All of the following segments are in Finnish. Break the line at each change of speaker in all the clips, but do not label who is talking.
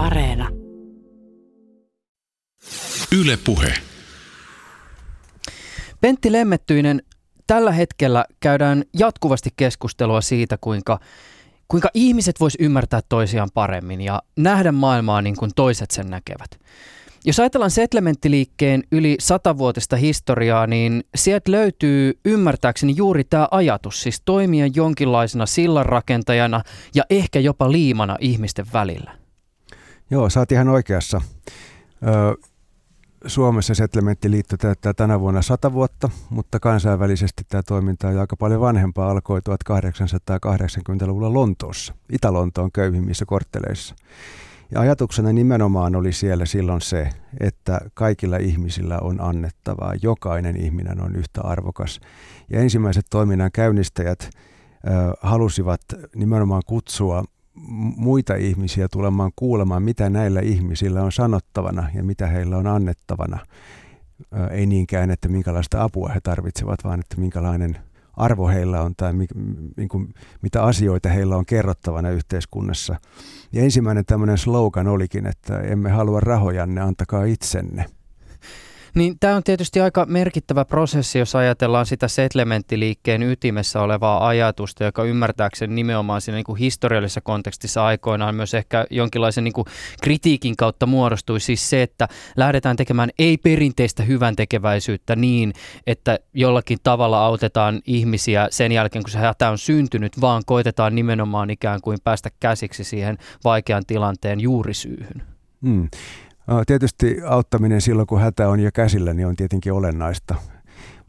Areena.
Yle Puhe.
Pentti Lemmettyinen, tällä hetkellä käydään jatkuvasti keskustelua siitä, kuinka, kuinka ihmiset vois ymmärtää toisiaan paremmin ja nähdä maailmaa niin kuin toiset sen näkevät. Jos ajatellaan settlementtiliikkeen yli satavuotista historiaa, niin sieltä löytyy ymmärtääkseni juuri tämä ajatus, siis toimia jonkinlaisena sillanrakentajana ja ehkä jopa liimana ihmisten välillä.
Joo, sä oot ihan oikeassa. Ö, Suomessa Settlementtiliitto täyttää tänä vuonna 100 vuotta, mutta kansainvälisesti tämä toiminta on aika paljon vanhempaa, alkoi 1880-luvulla Lontoossa, Itä-Lontoon köyhimmissä kortteleissa. Ja ajatuksena nimenomaan oli siellä silloin se, että kaikilla ihmisillä on annettavaa. Jokainen ihminen on yhtä arvokas. Ja ensimmäiset toiminnan käynnistäjät ö, halusivat nimenomaan kutsua muita ihmisiä tulemaan kuulemaan, mitä näillä ihmisillä on sanottavana ja mitä heillä on annettavana. Ei niinkään, että minkälaista apua he tarvitsevat, vaan että minkälainen arvo heillä on tai mi, niin kuin, mitä asioita heillä on kerrottavana yhteiskunnassa. Ja ensimmäinen tämmöinen slogan olikin, että emme halua rahojanne, antakaa itsenne –
niin tämä on tietysti aika merkittävä prosessi, jos ajatellaan sitä settlementtiliikkeen ytimessä olevaa ajatusta, joka ymmärtääkseni nimenomaan siinä niin kuin historiallisessa kontekstissa aikoinaan myös ehkä jonkinlaisen niin kuin kritiikin kautta muodostui siis se, että lähdetään tekemään ei-perinteistä hyvän tekeväisyyttä niin, että jollakin tavalla autetaan ihmisiä sen jälkeen, kun se hätä on syntynyt, vaan koitetaan nimenomaan ikään kuin päästä käsiksi siihen vaikean tilanteen juurisyyhyn.
Hmm. Tietysti auttaminen silloin, kun hätä on jo käsillä, niin on tietenkin olennaista.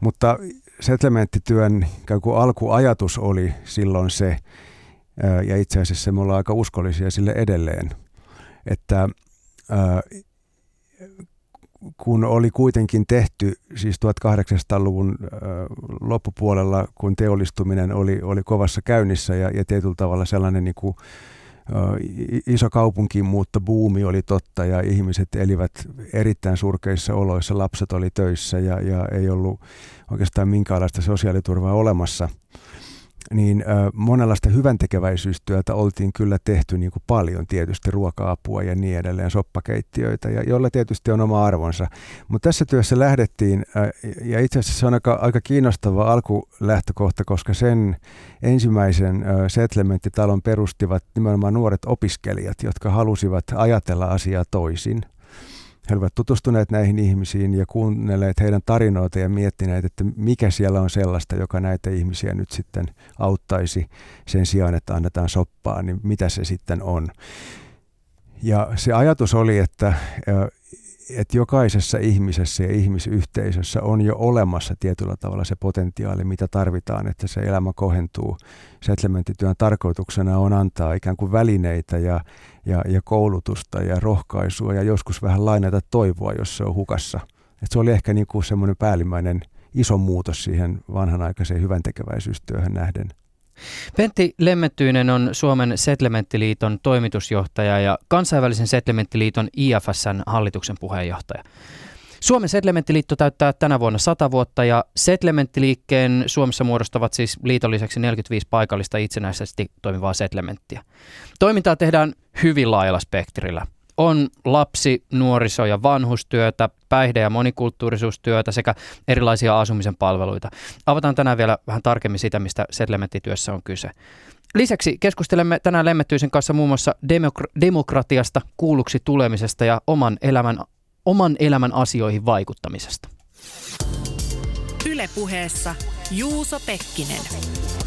Mutta settlementtityön alkuajatus oli silloin se, ja itse asiassa me ollaan aika uskollisia sille edelleen, että kun oli kuitenkin tehty siis 1800-luvun loppupuolella, kun teollistuminen oli, oli kovassa käynnissä ja, ja tietyllä tavalla sellainen niin kuin iso kaupunkiin muutto buumi oli totta ja ihmiset elivät erittäin surkeissa oloissa, lapset oli töissä ja, ja ei ollut oikeastaan minkäänlaista sosiaaliturvaa olemassa – niin monenlaista hyvän tekeväisyystyötä oltiin kyllä tehty niin kuin paljon tietysti ruoka-apua ja niin edelleen, soppakeittiöitä, ja joilla tietysti on oma arvonsa. Mutta tässä työssä lähdettiin, äh, ja itse asiassa se on aika, aika kiinnostava alkulähtökohta, koska sen ensimmäisen settlementtitalon perustivat nimenomaan nuoret opiskelijat, jotka halusivat ajatella asiaa toisin – he olivat tutustuneet näihin ihmisiin ja kuunnelleet heidän tarinoita ja miettineet, että mikä siellä on sellaista, joka näitä ihmisiä nyt sitten auttaisi sen sijaan, että annetaan soppaa, niin mitä se sitten on. Ja se ajatus oli, että että jokaisessa ihmisessä ja ihmisyhteisössä on jo olemassa tietyllä tavalla se potentiaali, mitä tarvitaan, että se elämä kohentuu. Settlementtityön tarkoituksena on antaa ikään kuin välineitä ja, ja, ja koulutusta ja rohkaisua ja joskus vähän lainata toivoa, jos se on hukassa. Et se oli ehkä niin kuin semmoinen päällimmäinen iso muutos siihen vanhanaikaiseen hyvän tekeväisyystyöhön nähden.
Pentti Lemmettyinen on Suomen Settlementtiliiton toimitusjohtaja ja kansainvälisen Settlementtiliiton IFSn hallituksen puheenjohtaja. Suomen Settlementtiliitto täyttää tänä vuonna 100 vuotta ja Settlementtiliikkeen Suomessa muodostavat siis liiton lisäksi 45 paikallista itsenäisesti toimivaa settlementtiä. Toimintaa tehdään hyvin laajalla spektrillä on lapsi, nuoriso- ja vanhustyötä, päihde- ja monikulttuurisuustyötä sekä erilaisia asumisen palveluita. Avataan tänään vielä vähän tarkemmin sitä, mistä settlementtityössä on kyse. Lisäksi keskustelemme tänään Lemmettyisen kanssa muun muassa demok- demokratiasta, kuulluksi tulemisesta ja oman elämän, oman elämän asioihin vaikuttamisesta.
Ylepuheessa Juuso Pekkinen.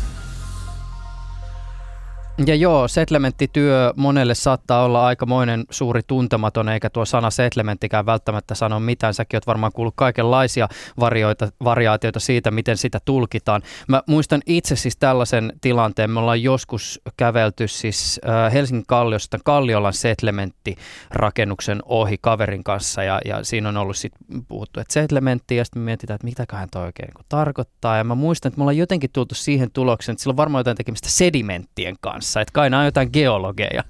Ja joo, settlementtityö monelle saattaa olla aikamoinen suuri tuntematon, eikä tuo sana settlementtikään välttämättä sano mitään. Säkin oot varmaan kuullut kaikenlaisia varioita, variaatioita siitä, miten sitä tulkitaan. Mä muistan itse siis tällaisen tilanteen. Me ollaan joskus kävelty siis äh, Helsingin Kalliosta Kalliolan settlementti-rakennuksen ohi kaverin kanssa, ja, ja siinä on ollut sitten puhuttu, että settlementti, ja sitten me mietitään, että mitäköhän toi oikein niin tarkoittaa. Ja mä muistan, että me ollaan jotenkin tultu siihen tulokseen, että sillä on varmaan jotain tekemistä sedimenttien kanssa kanssa, että kai nämä on jotain geologeja.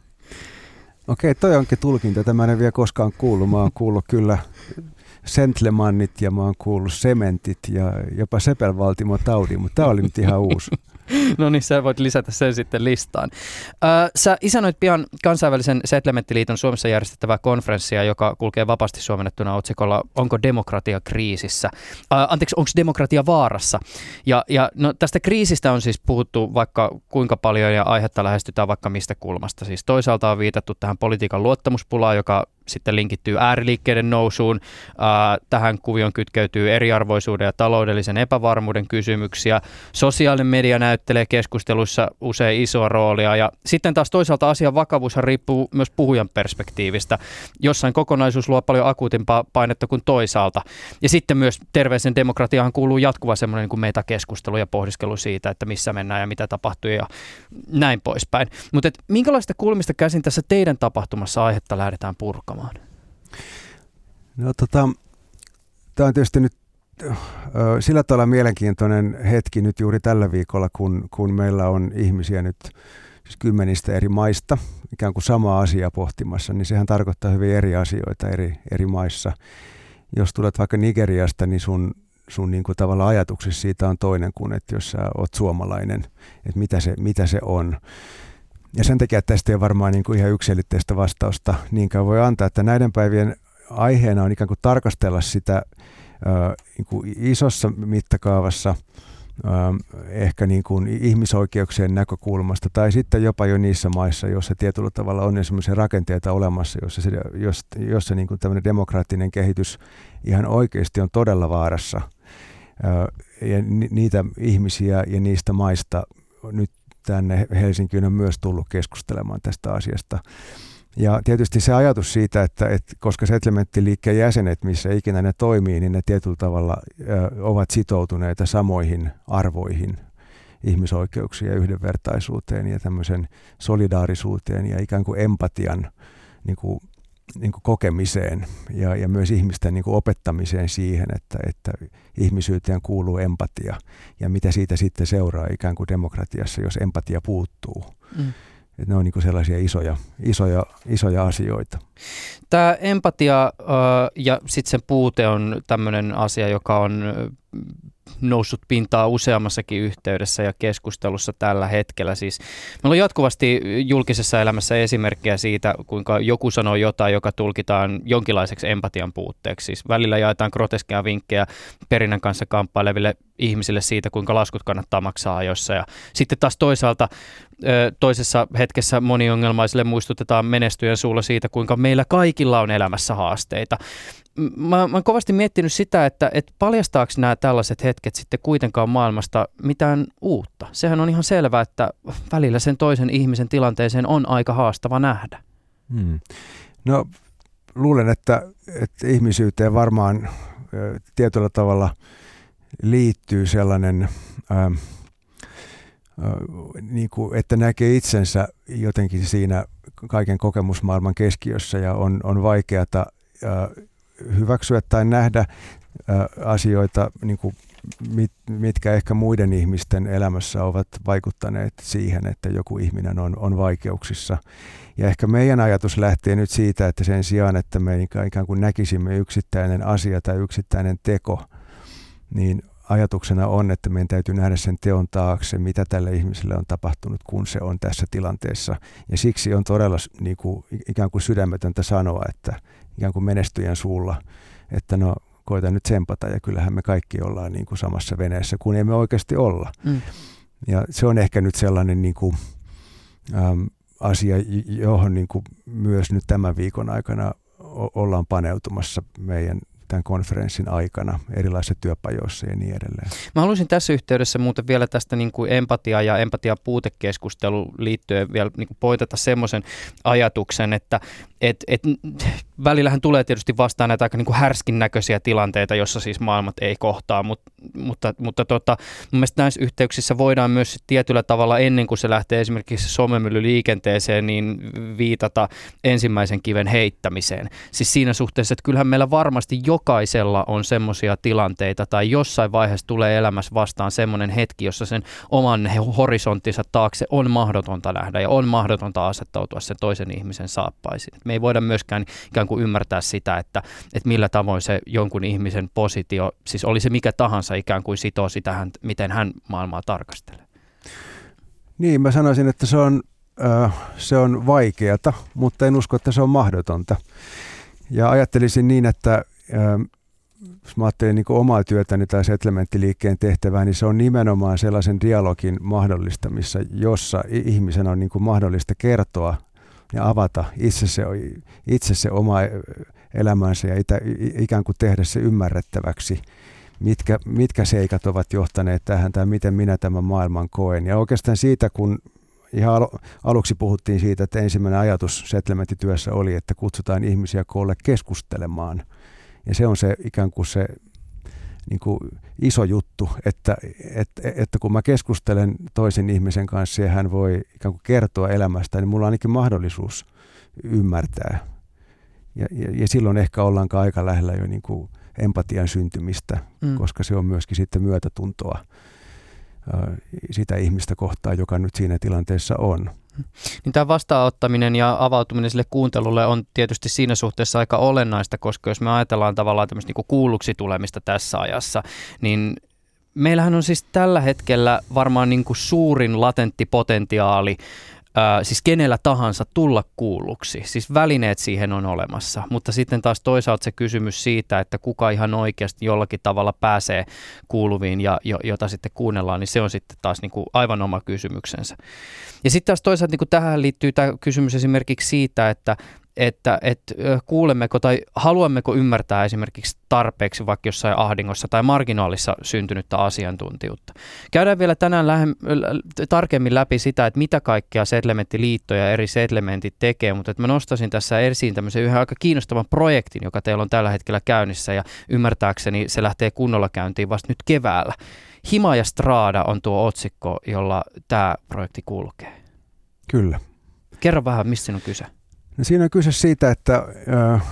Okei, toi onkin tulkinta. Tämä en vielä koskaan kuullut. Mä oon kuullut kyllä Sentlemannit ja mä oon kuullut sementit ja jopa sepelvaltimo taudin, mutta tämä oli nyt ihan uusi.
no niin, sä voit lisätä sen sitten listaan. Ö, sä isänoit pian kansainvälisen Settlementtiliiton Suomessa järjestettävää konferenssia, joka kulkee vapaasti suomennettuna otsikolla Onko demokratia kriisissä? Ö, anteeksi, onko demokratia vaarassa? Ja, ja no, tästä kriisistä on siis puhuttu vaikka kuinka paljon ja aihetta lähestytään vaikka mistä kulmasta. Siis toisaalta on viitattu tähän politiikan luottamuspulaan, joka sitten linkittyy ääriliikkeiden nousuun. Tähän kuvioon kytkeytyy eriarvoisuuden ja taloudellisen epävarmuuden kysymyksiä. Sosiaalinen media näyttelee keskustelussa usein isoa roolia ja sitten taas toisaalta asian vakavuushan riippuu myös puhujan perspektiivistä. Jossain kokonaisuus luo paljon akuutimpaa painetta kuin toisaalta. Ja sitten myös terveisen demokratiaan kuuluu jatkuva semmoinen niin kuin metakeskustelu ja pohdiskelu siitä, että missä mennään ja mitä tapahtuu ja näin poispäin. Mutta minkälaista kulmista käsin tässä teidän tapahtumassa aihetta lähdetään purkamaan? Jatkamaan?
No tota, tämä on tietysti nyt sillä tavalla mielenkiintoinen hetki nyt juuri tällä viikolla, kun, kun meillä on ihmisiä nyt siis kymmenistä eri maista ikään kuin sama asia pohtimassa, niin sehän tarkoittaa hyvin eri asioita eri, eri maissa. Jos tulet vaikka Nigeriasta, niin sun, sun niin kuin tavallaan ajatuksessa siitä on toinen kuin, että jos sä oot suomalainen, että mitä se, mitä se on. Ja sen takia tästä ei varmaan niin kuin ihan yksilitteistä vastausta niinkään voi antaa, että näiden päivien aiheena on ikään kuin tarkastella sitä niin kuin isossa mittakaavassa ehkä niin kuin ihmisoikeuksien näkökulmasta tai sitten jopa jo niissä maissa, joissa tietyllä tavalla on sellaisia rakenteita olemassa, jossa, se, jossa, jossa niin kuin tämmöinen demokraattinen kehitys ihan oikeasti on todella vaarassa. Ja niitä ihmisiä ja niistä maista nyt tänne Helsinkiin on myös tullut keskustelemaan tästä asiasta. Ja tietysti se ajatus siitä, että, että koska settlementtiliikkeen jäsenet, missä ikinä ne toimii, niin ne tietyllä tavalla ovat sitoutuneita samoihin arvoihin, ihmisoikeuksiin ja yhdenvertaisuuteen ja tämmöisen solidaarisuuteen ja ikään kuin empatian niin kuin niin kuin kokemiseen ja, ja myös ihmisten niin kuin opettamiseen siihen, että, että ihmisyyteen kuuluu empatia ja mitä siitä sitten seuraa ikään kuin demokratiassa, jos empatia puuttuu. Mm. Että ne on niin kuin sellaisia isoja, isoja, isoja asioita.
Tämä empatia äh, ja sitten sen puute on tämmöinen asia, joka on noussut pintaa useammassakin yhteydessä ja keskustelussa tällä hetkellä. Siis meillä on jatkuvasti julkisessa elämässä esimerkkejä siitä, kuinka joku sanoo jotain, joka tulkitaan jonkinlaiseksi empatian puutteeksi. Siis välillä jaetaan groteskeja vinkkejä perinnän kanssa kamppaileville ihmisille siitä, kuinka laskut kannattaa maksaa ajoissa. Ja sitten taas toisaalta toisessa hetkessä moniongelmaisille muistutetaan menestyjän suulla siitä, kuinka meillä kaikilla on elämässä haasteita mä, mä oon kovasti miettinyt sitä, että, että paljastaako nämä tällaiset hetket sitten kuitenkaan maailmasta mitään uutta. Sehän on ihan selvää, että välillä sen toisen ihmisen tilanteeseen on aika haastava nähdä. Hmm.
No luulen, että, että ihmisyyteen varmaan tietyllä tavalla liittyy sellainen, ää, niin kuin, että näkee itsensä jotenkin siinä kaiken kokemusmaailman keskiössä ja on, on vaikeata hyväksyä tai nähdä asioita, niin kuin mit, mitkä ehkä muiden ihmisten elämässä ovat vaikuttaneet siihen, että joku ihminen on, on vaikeuksissa. Ja ehkä meidän ajatus lähtee nyt siitä, että sen sijaan, että me ikään kuin näkisimme yksittäinen asia tai yksittäinen teko, niin ajatuksena on, että meidän täytyy nähdä sen teon taakse, mitä tälle ihmiselle on tapahtunut, kun se on tässä tilanteessa. Ja siksi on todella niin kuin, ikään kuin sydämetöntä sanoa, että ikään kuin menestyjän suulla, että no koita nyt tsempata ja kyllähän me kaikki ollaan niin kuin samassa veneessä, kun emme oikeasti olla. Mm. Ja se on ehkä nyt sellainen niin kuin, äm, asia, johon niin kuin myös nyt tämän viikon aikana ollaan paneutumassa meidän tämän konferenssin aikana erilaisissa työpajoissa ja niin edelleen.
Mä haluaisin tässä yhteydessä muuten vielä tästä niin kuin empatia- ja empatia-puutekeskustelu liittyen vielä niin kuin poitata semmoisen ajatuksen, että et, et, välillähän tulee tietysti vastaan näitä aika niin kuin härskin näköisiä tilanteita, jossa siis maailmat ei kohtaa, mutta, mutta, mutta tota, mun mielestä näissä yhteyksissä voidaan myös tietyllä tavalla ennen kuin se lähtee esimerkiksi somemylly liikenteeseen, niin viitata ensimmäisen kiven heittämiseen. Siis siinä suhteessa, että kyllähän meillä varmasti jokaisella on semmoisia tilanteita tai jossain vaiheessa tulee elämässä vastaan semmoinen hetki, jossa sen oman horisonttinsa taakse on mahdotonta nähdä ja on mahdotonta asettautua sen toisen ihmisen saappaisiin. Me ei voida myöskään kuin ymmärtää sitä, että, että millä tavoin se jonkun ihmisen positio, siis oli se mikä tahansa ikään kuin sitoo sitä, miten hän maailmaa tarkastelee.
Niin, mä sanoisin, että se on, äh, se on vaikeata, mutta en usko, että se on mahdotonta. Ja ajattelisin niin, että äh, jos mä ajattelen niin omaa työtäni tai settlementtiliikkeen tehtävää, niin se on nimenomaan sellaisen dialogin mahdollistamissa, jossa ihmisen on niin mahdollista kertoa ja avata itse se, itse se oma elämänsä ja itä, ikään kuin tehdä se ymmärrettäväksi, mitkä, mitkä seikat ovat johtaneet tähän tai miten minä tämän maailman koen. Ja oikeastaan siitä, kun ihan aluksi puhuttiin siitä, että ensimmäinen ajatus settlementityössä oli, että kutsutaan ihmisiä koolle keskustelemaan. Ja se on se ikään kuin se niin kuin iso juttu, että, että, että kun mä keskustelen toisen ihmisen kanssa ja hän voi ikään kuin kertoa elämästä, niin mulla on ainakin mahdollisuus ymmärtää. Ja, ja, ja silloin ehkä ollaankaan aika lähellä jo niin kuin empatian syntymistä, mm. koska se on myöskin sitten myötätuntoa sitä ihmistä kohtaan, joka nyt siinä tilanteessa on.
Niin tämä vastaanottaminen ja avautuminen sille kuuntelulle on tietysti siinä suhteessa aika olennaista, koska jos me ajatellaan tavallaan tämmöistä niin kuulluksi tulemista tässä ajassa, niin meillähän on siis tällä hetkellä varmaan niin kuin suurin latentti potentiaali ää, siis kenellä tahansa tulla kuulluksi. Siis välineet siihen on olemassa, mutta sitten taas toisaalta se kysymys siitä, että kuka ihan oikeasti jollakin tavalla pääsee kuuluviin ja jo, jota sitten kuunnellaan, niin se on sitten taas niin kuin aivan oma kysymyksensä. Ja sitten taas toisaalta niin kuin tähän liittyy tämä kysymys esimerkiksi siitä, että että, että kuulemmeko tai haluammeko ymmärtää esimerkiksi tarpeeksi vaikka jossain ahdingossa tai marginaalissa syntynyttä asiantuntijuutta. Käydään vielä tänään lähem, tarkemmin läpi sitä, että mitä kaikkea settlementtiliitto ja eri settlementit tekee, mutta että mä nostasin tässä esiin tämmöisen yhden aika kiinnostavan projektin, joka teillä on tällä hetkellä käynnissä ja ymmärtääkseni se lähtee kunnolla käyntiin vasta nyt keväällä. Hima ja Strada on tuo otsikko, jolla tämä projekti kulkee.
Kyllä.
Kerro vähän, mistä on kyse.
No siinä on kyse siitä, että äh,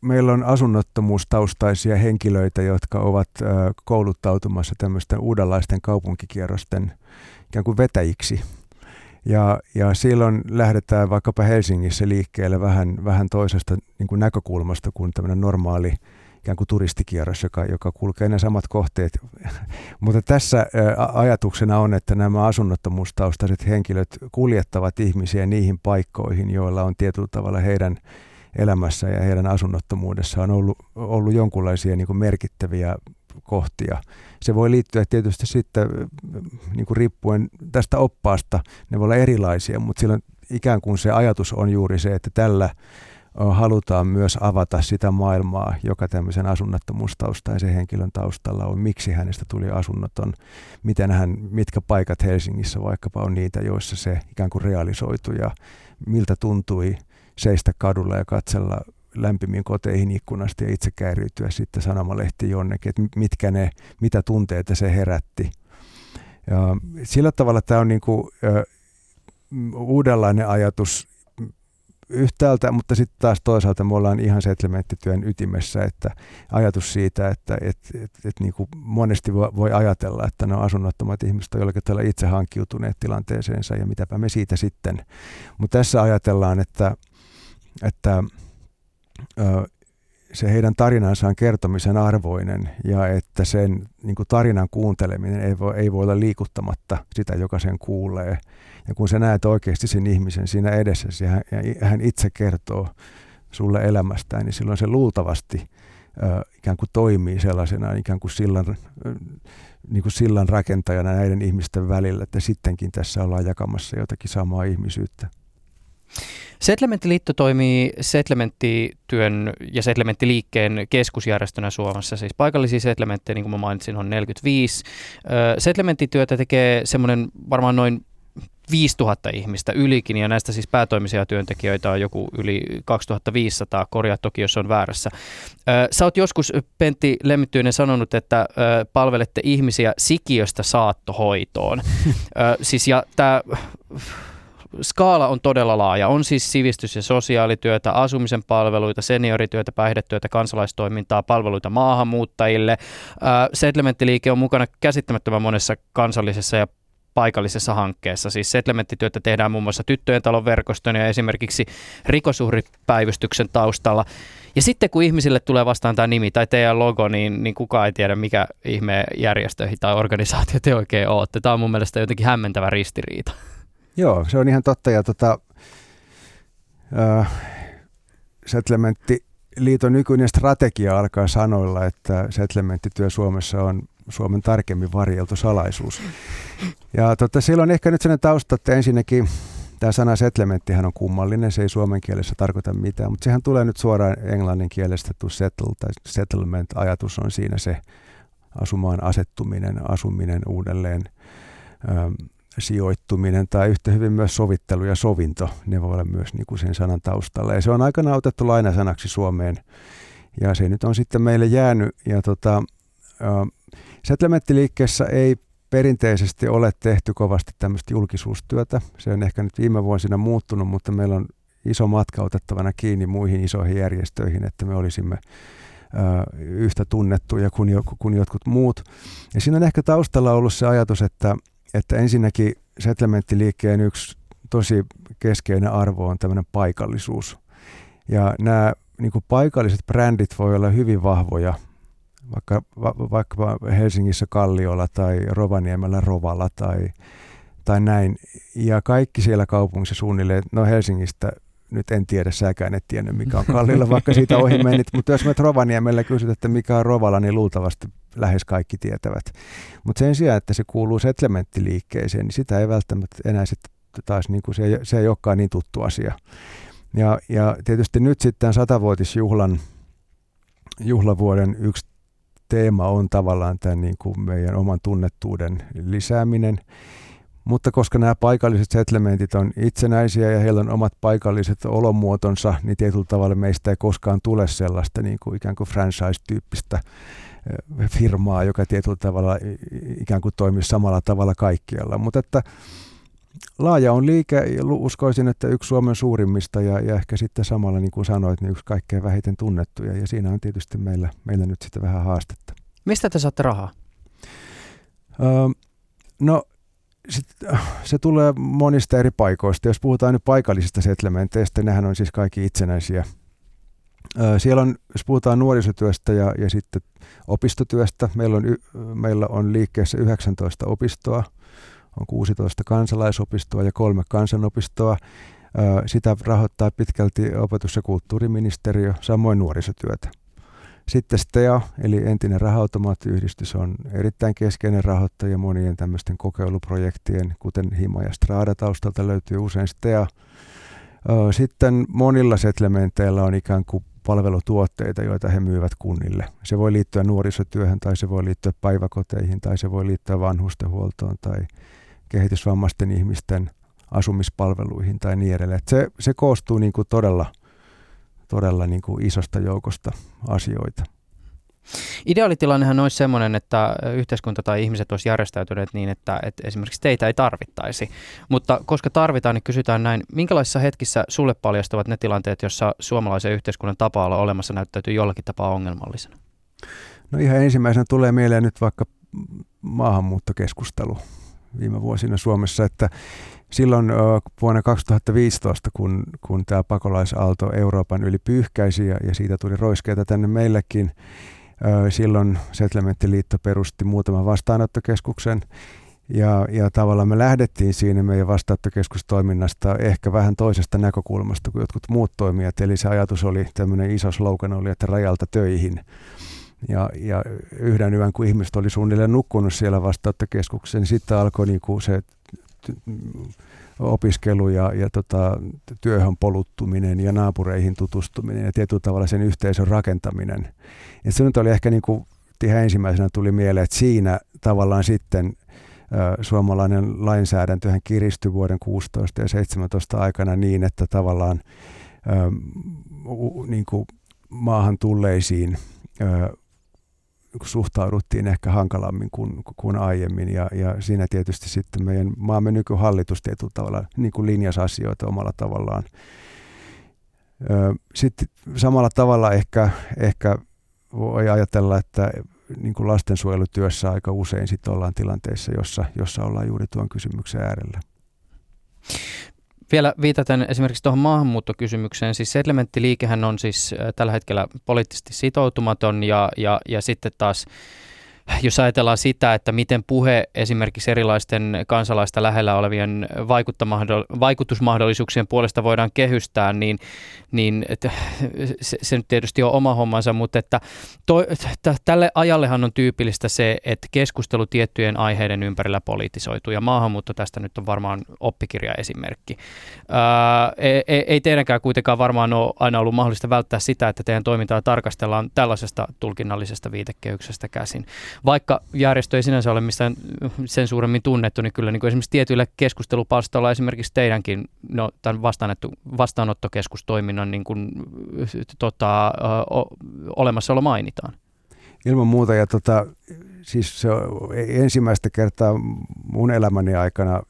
meillä on asunnottomuustaustaisia henkilöitä, jotka ovat äh, kouluttautumassa tämmöisten uudenlaisten kaupunkikierrosten ikään kuin vetäjiksi. Ja, ja silloin lähdetään vaikkapa Helsingissä liikkeelle vähän, vähän toisesta niin kuin näkökulmasta kuin tämmöinen normaali ikään kuin turistikierros, joka, joka kulkee ne samat kohteet. Mutta tässä ajatuksena on, että nämä asunnottomuustaustaiset henkilöt kuljettavat ihmisiä niihin paikkoihin, joilla on tietyllä tavalla heidän elämässä ja heidän asunnottomuudessaan ollut, ollut jonkunlaisia niin merkittäviä kohtia. Se voi liittyä tietysti sitten niin kuin riippuen tästä oppaasta, ne voi olla erilaisia, mutta silloin ikään kuin se ajatus on juuri se, että tällä halutaan myös avata sitä maailmaa, joka tämmöisen asunnottomuustaustaisen henkilön taustalla on, miksi hänestä tuli asunnoton, miten hän, mitkä paikat Helsingissä vaikkapa on niitä, joissa se ikään kuin realisoitui? Ja miltä tuntui seistä kadulla ja katsella lämpimiin koteihin ikkunasta ja itse kääriytyä sitten sanomalehti jonnekin, että mitkä ne, mitä tunteita se herätti. Ja sillä tavalla tämä on niin kuin, uudenlainen ajatus yhtäältä, mutta sitten taas toisaalta me ollaan ihan settlementtityön ytimessä, että ajatus siitä, että et, et, et niin kuin monesti voi ajatella, että ne asunnottomat ihmiset on jollakin tavalla itse hankkiutuneet tilanteeseensa ja mitäpä me siitä sitten. Mutta tässä ajatellaan, että, että ö, se heidän tarinansa on kertomisen arvoinen ja että sen niin kuin tarinan kuunteleminen ei voi, ei voi olla liikuttamatta sitä, joka sen kuulee. Ja kun sä näet oikeasti sen ihmisen siinä edessä ja hän, ja hän itse kertoo sulle elämästään, niin silloin se luultavasti ö, ikään kuin toimii sellaisena ikään kuin sillan, niin kuin sillan rakentajana näiden ihmisten välillä, että sittenkin tässä ollaan jakamassa jotakin samaa ihmisyyttä.
Settlementtiliitto toimii settlementtityön ja settlementtiliikkeen keskusjärjestönä Suomessa. Siis paikallisia settlementtejä, niin kuin mä mainitsin, on 45. Settlementtityötä tekee semmoinen varmaan noin 5000 ihmistä ylikin, ja näistä siis päätoimisia työntekijöitä on joku yli 2500, korjaa toki, jos on väärässä. Sä oot joskus, Pentti Lemmittyinen, sanonut, että palvelette ihmisiä sikiöstä saattohoitoon. siis ja tämä skaala on todella laaja. On siis sivistys- ja sosiaalityötä, asumisen palveluita, seniorityötä, päihdetyötä, kansalaistoimintaa, palveluita maahanmuuttajille. Settlementtiliike on mukana käsittämättömän monessa kansallisessa ja paikallisessa hankkeessa. Siis settlementtityötä tehdään muun muassa tyttöjen talon verkoston ja esimerkiksi rikosuhripäivystyksen taustalla. Ja sitten kun ihmisille tulee vastaan tämä nimi tai teidän logo, niin, niin kukaan ei tiedä, mikä ihme järjestöihin tai organisaatio te oikein olette. Tämä on mun mielestä jotenkin hämmentävä ristiriita.
Joo, se on ihan totta. Ja tota, äh, Settlementtiliiton nykyinen strategia alkaa sanoilla, että settlementtityö Suomessa on Suomen tarkemmin varjeltu salaisuus. Ja tota, siellä on ehkä nyt sellainen tausta, että ensinnäkin tämä sana settlementtihän on kummallinen, se ei suomen kielessä tarkoita mitään, mutta sehän tulee nyt suoraan englannin kielestä, to settle tai settlement-ajatus on siinä se asumaan asettuminen, asuminen uudelleen, sijoittuminen tai yhtä hyvin myös sovittelu ja sovinto, ne voi olla myös niin kuin sen sanan taustalla. Ja se on aikana otettu lainasanaksi Suomeen ja se nyt on sitten meille jäänyt. Ja tota, äh, settlementtiliikkeessä ei perinteisesti ole tehty kovasti tämmöistä julkisuustyötä. Se on ehkä nyt viime vuosina muuttunut, mutta meillä on iso matka otettavana kiinni muihin isoihin järjestöihin, että me olisimme yhtä tunnettuja kuin, jo, kuin jotkut muut. Ja siinä on ehkä taustalla ollut se ajatus, että, että ensinnäkin settlementtiliikkeen yksi tosi keskeinen arvo on tämmöinen paikallisuus. Ja nämä niin paikalliset brändit voi olla hyvin vahvoja vaikka, va, vaikka Helsingissä Kalliolla tai Rovaniemellä Rovalla tai, tai näin. Ja kaikki siellä kaupungissa suunnilleen, no Helsingistä nyt en tiedä, säkään et tiennyt mikä on Kallilla, vaikka siitä ohi menit, mutta jos me Rovaniemellä kysyt, että mikä on Rovalla, niin luultavasti lähes kaikki tietävät. Mutta sen sijaan, että se kuuluu settlementtiliikkeeseen, niin sitä ei välttämättä enää sitten taas, niin kuin se, ei, se ei olekaan niin tuttu asia. Ja, ja tietysti nyt sitten satavuotisjuhlan juhlavuoden yksi teema on tavallaan tämän niin kuin meidän oman tunnettuuden lisääminen. Mutta koska nämä paikalliset settlementit on itsenäisiä ja heillä on omat paikalliset olomuotonsa, niin tietyllä tavalla meistä ei koskaan tule sellaista niin kuin ikään kuin franchise-tyyppistä firmaa, joka tietyllä tavalla ikään kuin toimii samalla tavalla kaikkialla. Mutta että laaja on liike, uskoisin, että yksi Suomen suurimmista ja, ja ehkä sitten samalla, niin kuin sanoit, niin yksi kaikkein vähiten tunnettuja. Ja siinä on tietysti meillä, meillä nyt sitten vähän haastetta.
Mistä te saatte rahaa?
Öö, no sit, se tulee monista eri paikoista. Jos puhutaan nyt paikallisista settlementeistä, nehän on siis kaikki itsenäisiä. Siellä on, jos puhutaan nuorisotyöstä ja, ja sitten opistotyöstä, meillä on, meillä on liikkeessä 19 opistoa – on 16 kansalaisopistoa ja kolme kansanopistoa. Sitä rahoittaa pitkälti opetus- ja kulttuuriministeriö, samoin nuorisotyötä. Sitten STEA, eli entinen raha-automaattiyhdistys, on erittäin keskeinen rahoittaja monien tämmöisten kokeiluprojektien, kuten Hima ja Strada taustalta löytyy usein STEA. Sitten monilla settlementeillä on ikään kuin palvelutuotteita, joita he myyvät kunnille. Se voi liittyä nuorisotyöhön tai se voi liittyä päiväkoteihin tai se voi liittyä vanhustenhuoltoon tai kehitysvammaisten ihmisten asumispalveluihin tai niin edelleen. se, se koostuu niin kuin todella, todella niin kuin isosta joukosta asioita.
Ideaalitilannehan olisi sellainen, että yhteiskunta tai ihmiset olisi järjestäytyneet niin, että, että esimerkiksi teitä ei tarvittaisi. Mutta koska tarvitaan, niin kysytään näin, minkälaisissa hetkissä sulle paljastavat ne tilanteet, jossa suomalaisen yhteiskunnan tapa olla olemassa näyttäytyy jollakin tapaa ongelmallisena?
No ihan ensimmäisenä tulee mieleen nyt vaikka maahanmuuttokeskustelu viime vuosina Suomessa, että silloin vuonna 2015, kun, kun tämä pakolaisaalto Euroopan yli pyyhkäisi ja, ja siitä tuli roiskeita tänne meillekin, silloin Settlementtiliitto perusti muutaman vastaanottokeskuksen ja, ja tavallaan me lähdettiin siinä meidän vastaanottokeskustoiminnasta ehkä vähän toisesta näkökulmasta kuin jotkut muut toimijat. Eli se ajatus oli, tämmöinen iso slogan oli, että rajalta töihin. Ja, ja yhden yön, kun ihmiset oli suunnilleen nukkunut siellä vastaanottokeskuksessa, niin sitten alkoi niinku se opiskelu ja, ja tota, työhön poluttuminen ja naapureihin tutustuminen ja tietyllä tavalla sen yhteisön rakentaminen. Ja se nyt oli ehkä niin kuin ihan ensimmäisenä tuli mieleen, että siinä tavallaan sitten suomalainen lainsäädäntö kiristyi vuoden 16 ja 17 aikana niin, että tavallaan niin kuin maahan tulleisiin suhtauduttiin ehkä hankalammin kuin, kuin aiemmin ja, ja siinä tietysti sitten meidän maamme nykyhallitus tietyllä tavalla niin kuin linjasi asioita omalla tavallaan. Sitten samalla tavalla ehkä, ehkä voi ajatella, että niin kuin lastensuojelutyössä aika usein sit ollaan tilanteissa, jossa, jossa ollaan juuri tuon kysymyksen äärellä.
Vielä viitaten esimerkiksi tuohon maahanmuuttokysymykseen, siis Settlementtiliikehän on siis tällä hetkellä poliittisesti sitoutumaton ja, ja, ja sitten taas jos ajatellaan sitä, että miten puhe esimerkiksi erilaisten kansalaista lähellä olevien vaikutusmahdollisuuksien puolesta voidaan kehystää, niin, niin että se, se nyt tietysti on oma hommansa, mutta että to, t- tälle ajallehan on tyypillistä se, että keskustelu tiettyjen aiheiden ympärillä politisoituu, ja maahanmuutto tästä nyt on varmaan oppikirjaesimerkki. Ää, ei, e, ei teidänkään kuitenkaan varmaan ole aina ollut mahdollista välttää sitä, että teidän toimintaa tarkastellaan tällaisesta tulkinnallisesta viitekehyksestä käsin vaikka järjestö ei sinänsä ole mistään sen suuremmin tunnettu, niin kyllä niin kuin esimerkiksi tietyillä keskustelupalstoilla esimerkiksi teidänkin no, tämän vastaanottokeskustoiminnan niin kuin, tota, o, olemassaolo mainitaan.
Ilman muuta ja tota, siis se on ensimmäistä kertaa mun elämäni aikana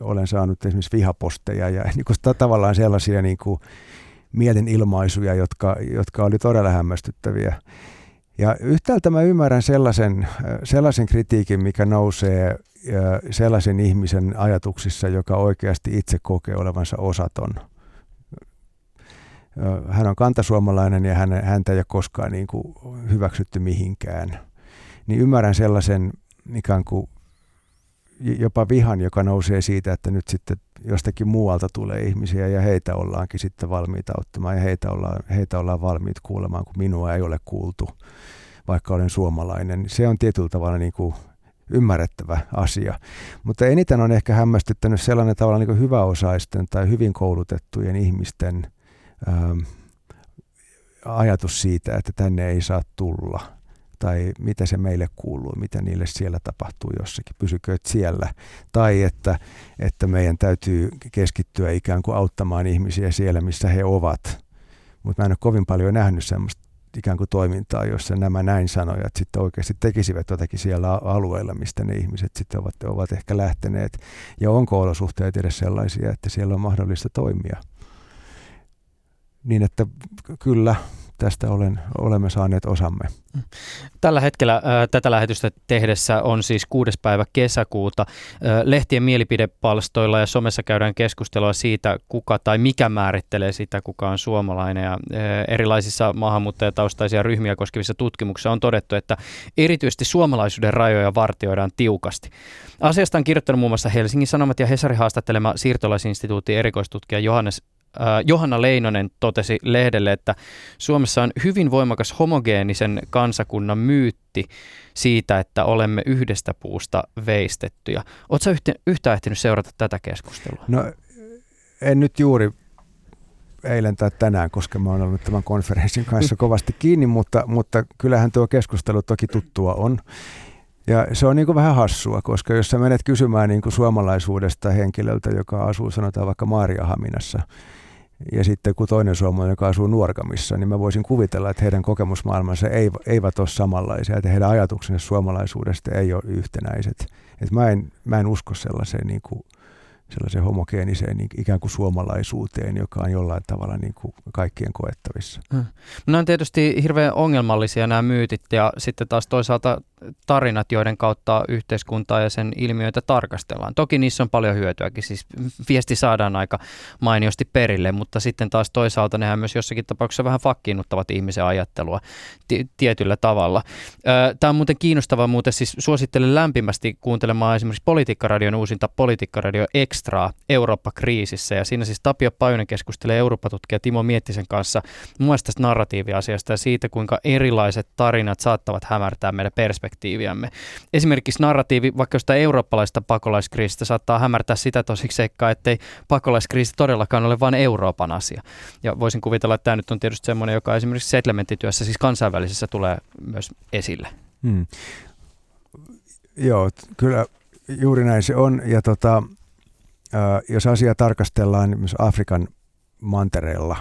olen saanut esimerkiksi vihaposteja ja niin kuin, tavallaan sellaisia niin kuin, mielenilmaisuja, jotka, jotka oli todella hämmästyttäviä. Ja yhtäältä mä ymmärrän sellaisen, sellaisen kritiikin, mikä nousee sellaisen ihmisen ajatuksissa, joka oikeasti itse kokee olevansa osaton. Hän on kantasuomalainen ja hän, häntä ei ole koskaan niin kuin hyväksytty mihinkään. Niin ymmärrän sellaisen ikään kuin jopa vihan, joka nousee siitä, että nyt sitten jostakin muualta tulee ihmisiä ja heitä ollaankin sitten valmiita auttamaan ja heitä ollaan, heitä ollaan valmiit kuulemaan, kun minua ei ole kuultu, vaikka olen suomalainen. Se on tietyllä tavalla niin kuin ymmärrettävä asia. Mutta eniten on ehkä hämmästyttänyt sellainen tavalla niin hyväosaisten tai hyvin koulutettujen ihmisten ähm, ajatus siitä, että tänne ei saa tulla – tai mitä se meille kuuluu, mitä niille siellä tapahtuu jossakin, pysykööt siellä. Tai että, että meidän täytyy keskittyä ikään kuin auttamaan ihmisiä siellä, missä he ovat. Mutta mä en ole kovin paljon nähnyt semmoista ikään kuin toimintaa, jossa nämä näin sanojat sitten oikeasti tekisivät jotakin siellä alueella, mistä ne ihmiset sitten ovat, ovat ehkä lähteneet. Ja onko olosuhteet edes sellaisia, että siellä on mahdollista toimia. Niin että kyllä tästä olen, olemme saaneet osamme.
Tällä hetkellä äh, tätä lähetystä tehdessä on siis 6. päivä kesäkuuta. Äh, lehtien mielipidepalstoilla ja somessa käydään keskustelua siitä, kuka tai mikä määrittelee sitä, kuka on suomalainen. Ja, äh, erilaisissa maahanmuuttajataustaisia ryhmiä koskevissa tutkimuksissa on todettu, että erityisesti suomalaisuuden rajoja vartioidaan tiukasti. Asiasta on kirjoittanut muun muassa Helsingin Sanomat ja Hesari haastattelema siirtolaisinstituutin erikoistutkija Johannes Johanna Leinonen totesi lehdelle, että Suomessa on hyvin voimakas homogeenisen kansakunnan myytti siitä, että olemme yhdestä puusta veistettyjä. Oletko yhtä, yhtä ehtinyt seurata tätä keskustelua?
No en nyt juuri eilen tai tänään, koska mä oon ollut tämän konferenssin kanssa kovasti kiinni, mutta, mutta kyllähän tuo keskustelu toki tuttua on. Ja se on niin kuin vähän hassua, koska jos sä menet kysymään niin kuin suomalaisuudesta henkilöltä, joka asuu sanotaan vaikka Maariahaminassa, ja sitten kun toinen suomalainen, joka asuu Nuorkamissa, niin mä voisin kuvitella, että heidän kokemusmaailmansa eivät ole samanlaisia, että heidän ajatuksensa suomalaisuudesta ei ole yhtenäiset. Et mä, en, mä en usko sellaiseen niin kuin sellaiseen homogeeniseen niin ikään kuin suomalaisuuteen, joka on jollain tavalla niin kuin kaikkien koettavissa. Hmm.
Nämä on tietysti hirveän ongelmallisia nämä myytit ja sitten taas toisaalta tarinat, joiden kautta yhteiskuntaa ja sen ilmiöitä tarkastellaan. Toki niissä on paljon hyötyäkin, siis viesti saadaan aika mainiosti perille, mutta sitten taas toisaalta nehän myös jossakin tapauksessa vähän fakkiinnuttavat ihmisen ajattelua t- tietyllä tavalla. Tämä on muuten kiinnostavaa, muuten siis suosittelen lämpimästi kuuntelemaan esimerkiksi Politiikkaradion uusinta Politiikkaradio Extraa Eurooppa-kriisissä ja siinä siis Tapio Pajunen keskustelee Eurooppa-tutkija Timo Miettisen kanssa muun muassa tästä narratiiviasiasta ja siitä, kuinka erilaiset tarinat saattavat hämärtää meidän perspektiiviä perspektiiviämme. Esimerkiksi narratiivi vaikka jostain eurooppalaista pakolaiskriisistä saattaa hämärtää sitä tosiksi seikkaa, ettei pakolaiskriisi todellakaan ole vain Euroopan asia. Ja voisin kuvitella, että tämä nyt on tietysti semmoinen, joka esimerkiksi settlementtityössä, siis kansainvälisessä, tulee myös esille. Hmm.
Joo, kyllä juuri näin se on. Ja tota, jos asiaa tarkastellaan myös Afrikan mantereella,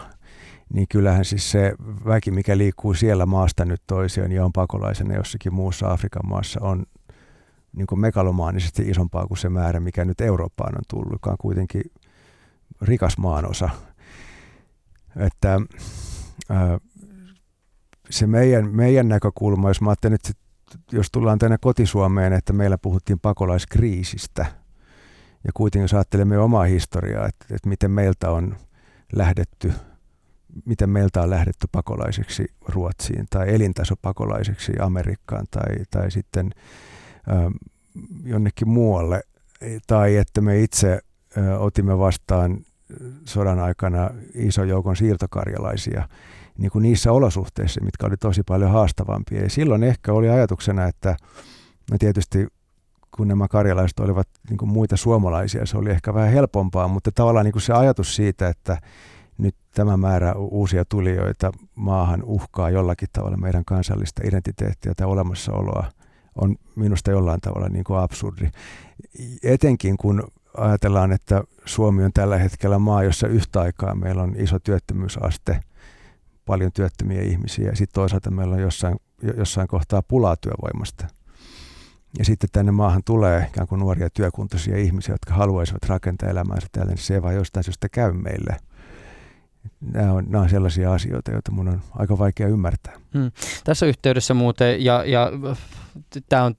niin kyllähän siis se väki, mikä liikkuu siellä maasta nyt toiseen ja on pakolaisena jossakin muussa Afrikan maassa, on niin kuin megalomaanisesti isompaa kuin se määrä, mikä nyt Eurooppaan on tullut, joka on kuitenkin rikas maanosa. Että ää, se meidän, meidän näkökulma, jos mä nyt, jos tullaan tänne kotisuomeen, että meillä puhuttiin pakolaiskriisistä, ja kuitenkin jos ajattelemme omaa historiaa, että, että miten meiltä on lähdetty, miten meiltä on lähdetty pakolaisiksi Ruotsiin tai elintasopakolaisiksi Amerikkaan tai, tai sitten ö, jonnekin muualle, tai että me itse ö, otimme vastaan sodan aikana iso joukon siirtokarjalaisia niin kuin niissä olosuhteissa, mitkä oli tosi paljon haastavampia. Ja silloin ehkä oli ajatuksena, että no tietysti kun nämä karjalaiset olivat niin kuin muita suomalaisia, se oli ehkä vähän helpompaa, mutta tavallaan niin kuin se ajatus siitä, että nyt tämä määrä uusia tulijoita maahan uhkaa jollakin tavalla meidän kansallista identiteettiä tai olemassaoloa, on minusta jollain tavalla niin kuin absurdi. Etenkin kun ajatellaan, että Suomi on tällä hetkellä maa, jossa yhtä aikaa meillä on iso työttömyysaste, paljon työttömiä ihmisiä ja sitten toisaalta meillä on jossain, jossain kohtaa pulaa työvoimasta. Ja sitten tänne maahan tulee ikään kuin nuoria työkuntoisia ihmisiä, jotka haluaisivat rakentaa elämäänsä täällä, niin se ei vaan jostain syystä käy meille. Nämä on, nämä on sellaisia asioita, joita mun on aika vaikea ymmärtää.
Hmm. Tässä yhteydessä muuten, ja, ja tämä on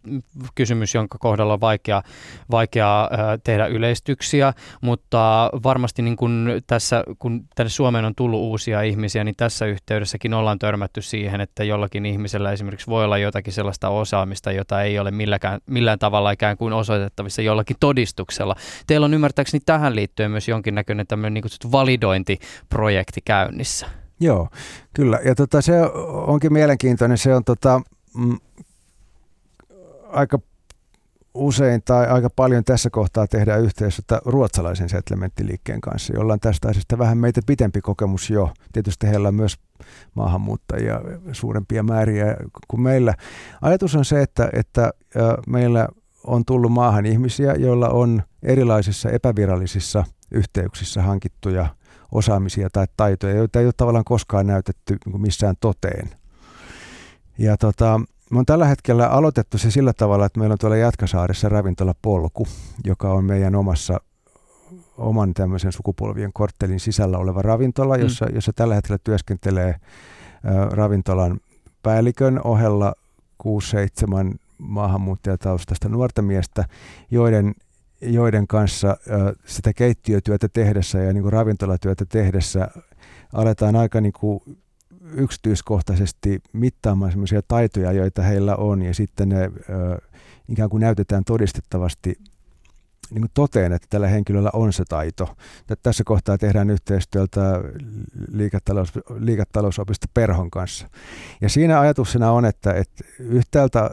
kysymys, jonka kohdalla on vaikea, vaikea tehdä yleistyksiä, mutta varmasti niin kun tässä, kun tänne Suomeen on tullut uusia ihmisiä, niin tässä yhteydessäkin ollaan törmätty siihen, että jollakin ihmisellä esimerkiksi voi olla jotakin sellaista osaamista, jota ei ole milläkään, millään tavalla ikään kuin osoitettavissa jollakin todistuksella. Teillä on ymmärtääkseni tähän liittyen myös jonkinnäköinen tämmöinen niin validointiprojekti käynnissä.
Joo, kyllä. Ja tota, se onkin mielenkiintoinen. Se on tota, mm, aika usein tai aika paljon tässä kohtaa tehdään yhteistyötä ruotsalaisen settlementtiliikkeen kanssa, jolla on tästä asiasta vähän meitä pitempi kokemus jo. Tietysti heillä on myös maahanmuuttajia suurempia määriä kuin meillä. Ajatus on se, että, että meillä on tullut maahan ihmisiä, joilla on erilaisissa epävirallisissa yhteyksissä hankittuja osaamisia tai taitoja, joita ei ole tavallaan koskaan näytetty missään toteen. Ja tota, me on tällä hetkellä aloitettu se sillä tavalla, että meillä on tuolla Jatkasaaressa ravintola Polku, joka on meidän omassa oman tämmöisen sukupolvien korttelin sisällä oleva ravintola, mm. jossa, jossa tällä hetkellä työskentelee ä, ravintolan päällikön ohella 6-7 maahanmuuttajataustaista nuorta miestä, joiden, joiden kanssa sitä keittiötyötä tehdessä ja niin kuin ravintolatyötä tehdessä aletaan aika niin kuin yksityiskohtaisesti mittaamaan sellaisia taitoja, joita heillä on, ja sitten ne ikään kuin näytetään todistettavasti niin kuin toteen, että tällä henkilöllä on se taito. Tässä kohtaa tehdään yhteistyötä liiketalous, liiketalousopisto Perhon kanssa. Ja siinä ajatuksena on, että, että yhtäältä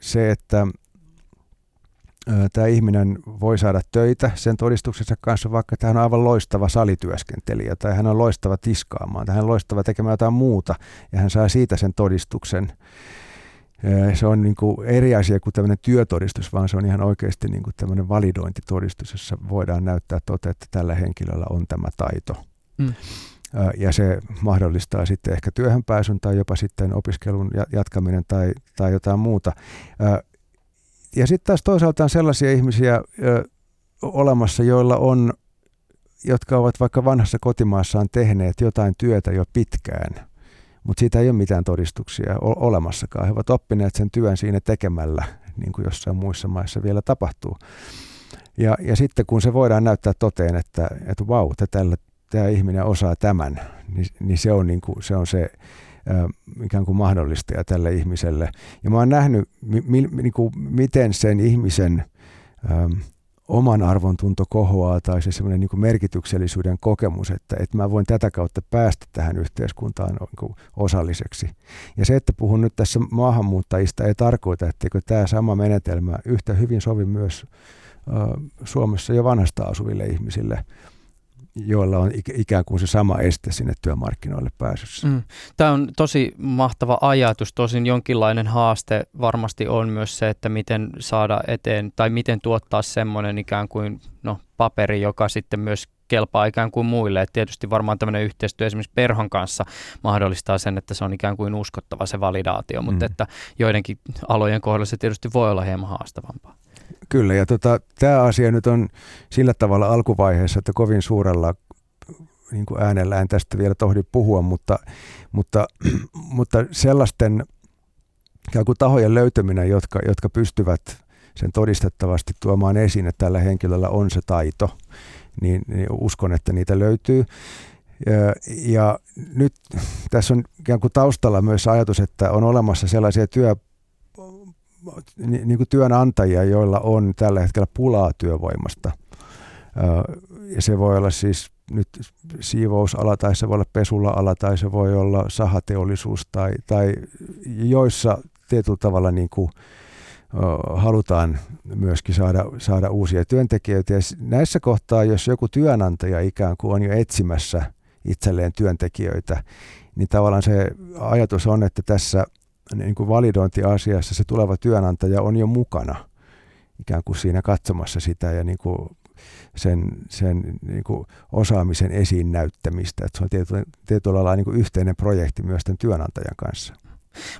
se, että tämä ihminen voi saada töitä sen todistuksensa kanssa, vaikka hän on aivan loistava salityöskentelijä tai hän on loistava tiskaamaan tai hän on loistava tekemään jotain muuta ja hän saa siitä sen todistuksen. Se on niin kuin eri asia kuin tämmöinen työtodistus, vaan se on ihan oikeasti niin kuin tämmöinen validointitodistus, jossa voidaan näyttää tote, että tällä henkilöllä on tämä taito. Mm. Ja se mahdollistaa sitten ehkä työhön pääsyn tai jopa sitten opiskelun jatkaminen tai, tai jotain muuta ja sitten taas toisaalta on sellaisia ihmisiä ö, olemassa, joilla on, jotka ovat vaikka vanhassa kotimaassaan tehneet jotain työtä jo pitkään, mutta siitä ei ole mitään todistuksia olemassakaan. He ovat oppineet sen työn siinä tekemällä, niin kuin jossain muissa maissa vielä tapahtuu. Ja, ja sitten kun se voidaan näyttää toteen, että, että vau, wow, tämä ihminen osaa tämän, niin, niin, se, on niin kuin, se on se ikään kuin mahdollistaja tälle ihmiselle. Ja mä oon nähnyt, mi, mi, niin kuin, miten sen ihmisen äm, oman arvon tunto kohoaa tai se semmoinen niin merkityksellisyyden kokemus, että, että mä voin tätä kautta päästä tähän yhteiskuntaan niin kuin osalliseksi. Ja se, että puhun nyt tässä maahanmuuttajista, ei tarkoita, etteikö tämä sama menetelmä yhtä hyvin sovi myös äh, Suomessa jo vanhasta asuville ihmisille joilla on ikään kuin se sama este sinne työmarkkinoille pääsyssä. Mm.
Tämä on tosi mahtava ajatus. Tosin jonkinlainen haaste varmasti on myös se, että miten saada eteen tai miten tuottaa semmoinen ikään kuin no, paperi, joka sitten myös kelpaa ikään kuin muille. Et tietysti varmaan tämmöinen yhteistyö esimerkiksi Perhon kanssa mahdollistaa sen, että se on ikään kuin uskottava se validaatio, mutta mm. että joidenkin alojen kohdalla se tietysti voi olla hieman haastavampaa.
Kyllä, ja tota, tämä asia nyt on sillä tavalla alkuvaiheessa, että kovin suurella niin kuin äänellä en tästä vielä tohdi puhua, mutta, mutta, mutta sellaisten tahojen löytäminen, jotka, jotka pystyvät sen todistettavasti tuomaan esiin, että tällä henkilöllä on se taito, niin, niin uskon, että niitä löytyy. Ja, ja nyt tässä on ikään kuin taustalla myös ajatus, että on olemassa sellaisia työ, niin kuin työnantajia, joilla on tällä hetkellä pulaa työvoimasta. Ja se voi olla siis nyt siivousala tai se voi olla pesula-ala tai se voi olla sahateollisuus tai, tai joissa tietyllä tavalla niin kuin, halutaan myöskin saada, saada uusia työntekijöitä. Ja näissä kohtaa, jos joku työnantaja ikään kuin on jo etsimässä itselleen työntekijöitä, niin tavallaan se ajatus on, että tässä niin kuin validointiasiassa se tuleva työnantaja on jo mukana ikään kuin siinä katsomassa sitä ja niin kuin sen, sen niin kuin osaamisen esiin näyttämistä. Että se on tietyllä, tietyllä lailla niin kuin yhteinen projekti myös tämän työnantajan kanssa.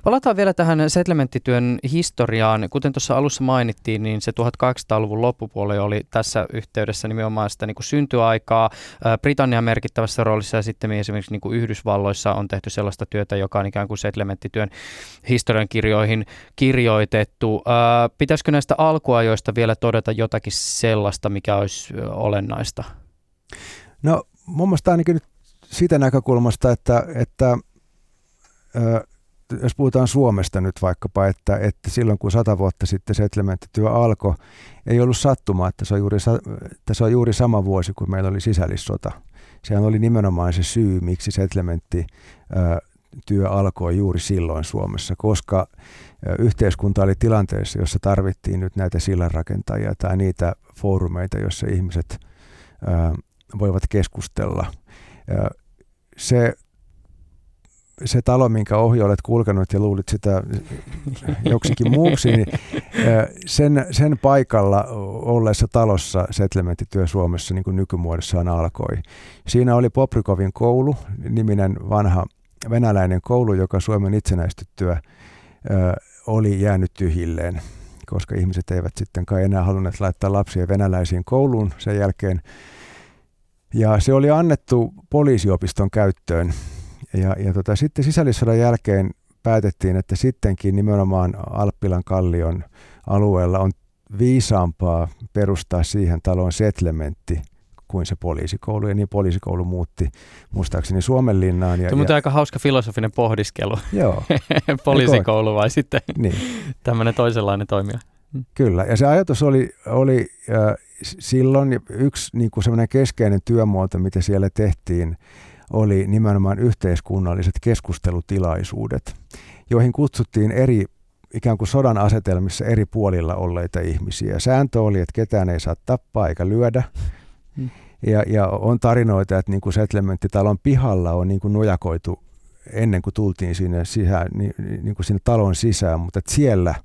Palataan vielä tähän settlementtityön historiaan. Kuten tuossa alussa mainittiin, niin se 1800-luvun loppupuoli oli tässä yhteydessä nimenomaan sitä niin kuin syntyaikaa. Britannian merkittävässä roolissa ja sitten esimerkiksi niin kuin Yhdysvalloissa on tehty sellaista työtä, joka on ikään kuin settlementtityön historian kirjoihin kirjoitettu. Pitäisikö näistä alkuajoista vielä todeta jotakin sellaista, mikä olisi olennaista?
No mun mielestä ainakin nyt siitä näkökulmasta, että, että jos puhutaan Suomesta nyt vaikkapa, että, että silloin kun sata vuotta sitten settlementtityö alkoi, ei ollut sattumaa, että se, on juuri, että se on juuri sama vuosi kuin meillä oli sisällissota. Sehän oli nimenomaan se syy, miksi settlementti työ alkoi juuri silloin Suomessa, koska yhteiskunta oli tilanteessa, jossa tarvittiin nyt näitä sillanrakentajia tai niitä foorumeita, joissa ihmiset voivat keskustella. Se se talo, minkä ohi olet kulkenut ja luulit sitä joksikin muuksi, niin sen, sen paikalla olleessa talossa settlementtityö Suomessa niin kuin nykymuodossaan alkoi. Siinä oli Poprikovin koulu, niminen vanha venäläinen koulu, joka Suomen itsenäistyttyä oli jäänyt tyhjilleen, koska ihmiset eivät sitten kai enää halunneet laittaa lapsia venäläisiin kouluun sen jälkeen. Ja se oli annettu poliisiopiston käyttöön ja, ja tota, sitten sisällissodan jälkeen päätettiin, että sittenkin nimenomaan Alppilan kallion alueella on viisaampaa perustaa siihen taloon settlementti kuin se poliisikoulu, ja niin poliisikoulu muutti muistaakseni Suomenlinnaan.
Ja, Tuo on aika hauska filosofinen pohdiskelu.
Joo.
poliisikoulu vai sitten niin. tämmöinen toisenlainen toimija.
Mm. Kyllä, ja se ajatus oli, oli äh, silloin yksi niin kuin keskeinen työmuoto, mitä siellä tehtiin, oli nimenomaan yhteiskunnalliset keskustelutilaisuudet, joihin kutsuttiin eri ikään kuin sodan asetelmissa eri puolilla olleita ihmisiä. Sääntö oli, että ketään ei saa tappaa eikä lyödä. Hmm. Ja, ja on tarinoita, että niin kuin settlementtitalon pihalla on niin kuin nojakoitu ennen kuin tultiin sinne, sisään, niin, niin kuin sinne talon sisään, mutta että siellä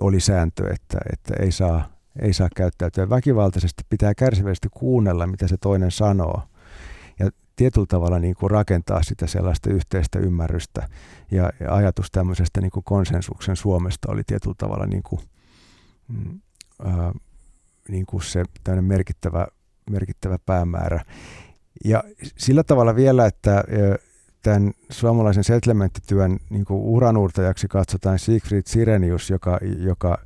oli sääntö, että, että ei, saa, ei saa käyttäytyä väkivaltaisesti, pitää kärsivästi kuunnella, mitä se toinen sanoo tietyllä tavalla niin kuin rakentaa sitä sellaista yhteistä ymmärrystä ja, ja ajatus tämmöisestä niin kuin konsensuksen Suomesta oli tietyllä tavalla niin kuin, mm, ää, niin kuin se merkittävä, merkittävä päämäärä. Ja sillä tavalla vielä, että tämän suomalaisen settlementtityön niin kuin uranuurtajaksi katsotaan Siegfried Sirenius, joka, joka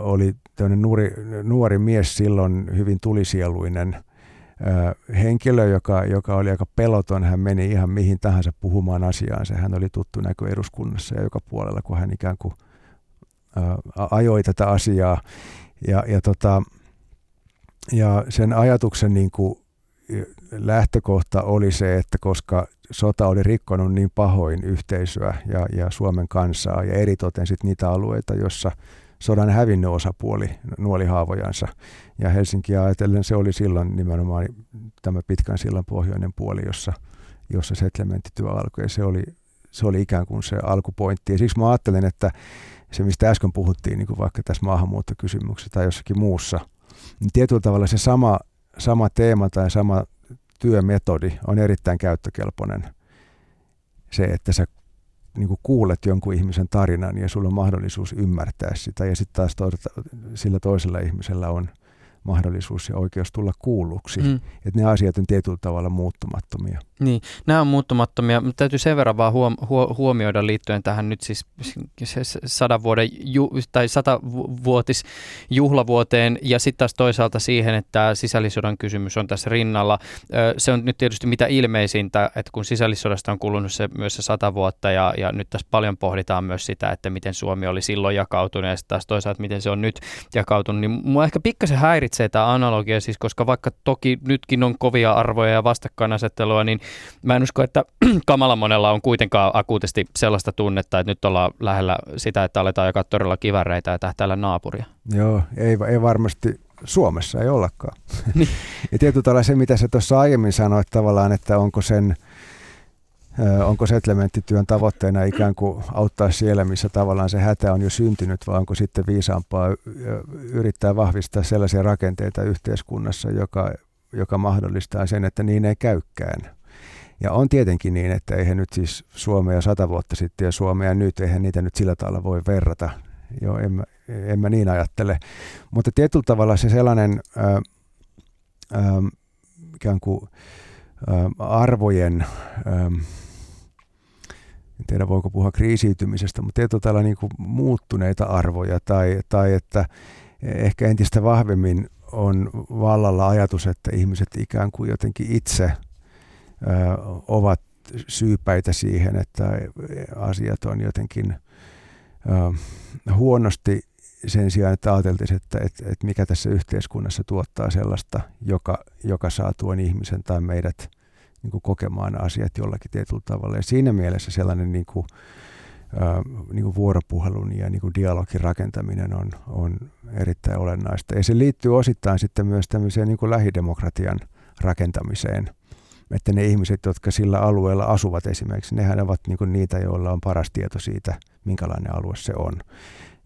oli nuori, nuori mies silloin, hyvin tulisieluinen – henkilö, joka, joka oli aika peloton. Hän meni ihan mihin tahansa puhumaan asiaansa. Hän oli tuttu näkö eduskunnassa ja joka puolella, kun hän ikään kuin ajoi tätä asiaa. Ja, ja, tota, ja sen ajatuksen niin kuin lähtökohta oli se, että koska sota oli rikkonut niin pahoin yhteisöä ja, ja Suomen kansaa ja eritoten sit niitä alueita, jossa sodan hävinnyt osapuoli nuoli haavojansa. Ja Helsinkiä ajatellen se oli silloin nimenomaan tämä pitkän sillan pohjoinen puoli, jossa, jossa settlementtityö alkoi. Ja se oli, se oli ikään kuin se alkupointti. Ja siksi mä ajattelen, että se, mistä äsken puhuttiin, niin kuin vaikka tässä maahanmuuttokysymyksessä tai jossakin muussa, niin tietyllä tavalla se sama, sama teema tai sama työmetodi on erittäin käyttökelpoinen. Se, että sä niin kuin kuulet jonkun ihmisen tarinan ja sulla on mahdollisuus ymmärtää sitä ja sitten taas toisaalta, sillä toisella ihmisellä on mahdollisuus ja oikeus tulla kuulluksi. Mm. Että ne asiat on tietyllä tavalla muuttumattomia.
Niin, nämä on muuttumattomia, mutta täytyy sen verran vaan huom- huomioida liittyen tähän nyt siis sadan vuoden ju- tai satavuotis juhlavuoteen ja sitten taas toisaalta siihen, että sisällissodan kysymys on tässä rinnalla. Se on nyt tietysti mitä ilmeisintä, että kun sisällissodasta on kulunut se myös se sata vuotta ja, ja nyt tässä paljon pohditaan myös sitä, että miten Suomi oli silloin jakautunut ja sitten taas toisaalta miten se on nyt jakautunut, niin mua ehkä pikkasen häiritsee tämä analogia, siis koska vaikka toki nytkin on kovia arvoja ja vastakkainasettelua, niin mä en usko, että kamala monella on kuitenkaan akuutisti sellaista tunnetta, että nyt ollaan lähellä sitä, että aletaan jakaa todella kiväreitä ja tähtäällä naapuria.
Joo, ei, ei varmasti Suomessa ei ollakaan. Niin. ja tietyllä tavalla se, mitä sä tuossa aiemmin sanoit tavallaan, että onko sen onko settlementtityön tavoitteena ikään kuin auttaa siellä, missä tavallaan se hätä on jo syntynyt, vai onko sitten viisaampaa yrittää vahvistaa sellaisia rakenteita yhteiskunnassa, joka, joka mahdollistaa sen, että niin ei käykään. Ja on tietenkin niin, että eihän nyt siis Suomea sata vuotta sitten ja Suomea nyt, eihän niitä nyt sillä tavalla voi verrata. Joo, en mä, en mä niin ajattele. Mutta tietyllä tavalla se sellainen ää, ää, ikään kuin ää, arvojen, ää, en tiedä voiko puhua kriisiytymisestä, mutta tietyllä tavalla niin kuin muuttuneita arvoja tai, tai että ehkä entistä vahvemmin on vallalla ajatus, että ihmiset ikään kuin jotenkin itse – ovat syypäitä siihen, että asiat on jotenkin huonosti sen sijaan, että ajateltaisiin, että, että, että mikä tässä yhteiskunnassa tuottaa sellaista, joka, joka saa tuon ihmisen tai meidät niin kuin kokemaan asiat jollakin tietyllä tavalla. Ja siinä mielessä sellainen niin kuin, niin kuin vuoropuhelun ja niin kuin dialogin rakentaminen on, on erittäin olennaista. Ja se liittyy osittain sitten myös tämmöiseen niin kuin lähidemokratian rakentamiseen – että ne ihmiset, jotka sillä alueella asuvat esimerkiksi, nehän ovat niin niitä, joilla on paras tieto siitä, minkälainen alue se on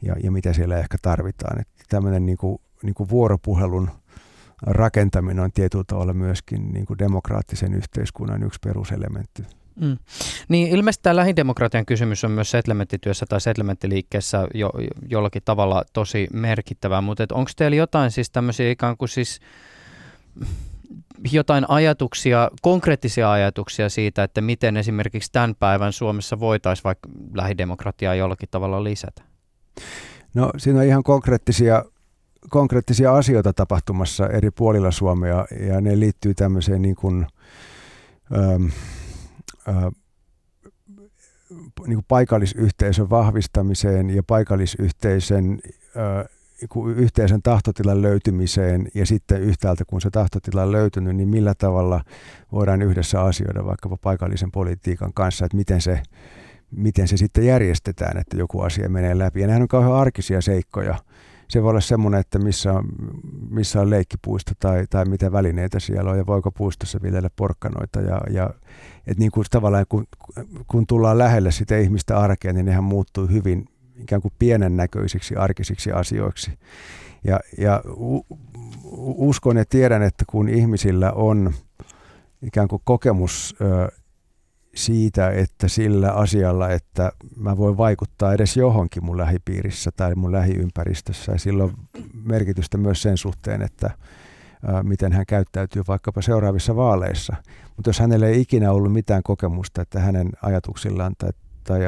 ja, ja mitä siellä ehkä tarvitaan. Että tämmöinen niin kuin, niin kuin vuoropuhelun rakentaminen on tietyllä tavalla myöskin niin kuin demokraattisen yhteiskunnan yksi peruselementti. Mm.
Niin ilmeisesti tämä lähidemokratian kysymys on myös settlementtityössä tai settlementtiliikkeessä jo, jollakin tavalla tosi merkittävä, mutta onko teillä jotain siis tämmöisiä ikään kuin siis jotain ajatuksia, konkreettisia ajatuksia siitä, että miten esimerkiksi tämän päivän Suomessa voitaisiin vaikka lähidemokratiaa jollakin tavalla lisätä?
No siinä on ihan konkreettisia, konkreettisia asioita tapahtumassa eri puolilla Suomea ja ne liittyy tämmöiseen niin kuin, ähm, äh, niin kuin paikallisyhteisön vahvistamiseen ja paikallisyhteisön äh, yhteisen tahtotilan löytymiseen ja sitten yhtäältä kun se tahtotila on löytynyt, niin millä tavalla voidaan yhdessä asioida vaikkapa paikallisen politiikan kanssa, että miten se, miten se sitten järjestetään, että joku asia menee läpi. Ja nehän on kauhean arkisia seikkoja. Se voi olla semmoinen, että missä on, missä on leikkipuisto tai, tai mitä välineitä siellä on ja voiko puistossa viljellä porkkanoita. Ja, ja, että niin kuin tavallaan kun, kun tullaan lähelle sitä ihmistä arkea, niin nehän muuttuu hyvin ikään kuin pienen näköisiksi arkisiksi asioiksi. Ja, ja uskon ja tiedän, että kun ihmisillä on ikään kuin kokemus siitä, että sillä asialla, että mä voin vaikuttaa edes johonkin mun lähipiirissä tai mun lähiympäristössä, ja sillä on merkitystä myös sen suhteen, että miten hän käyttäytyy vaikkapa seuraavissa vaaleissa. Mutta jos hänellä ei ikinä ollut mitään kokemusta, että hänen ajatuksillaan tai, tai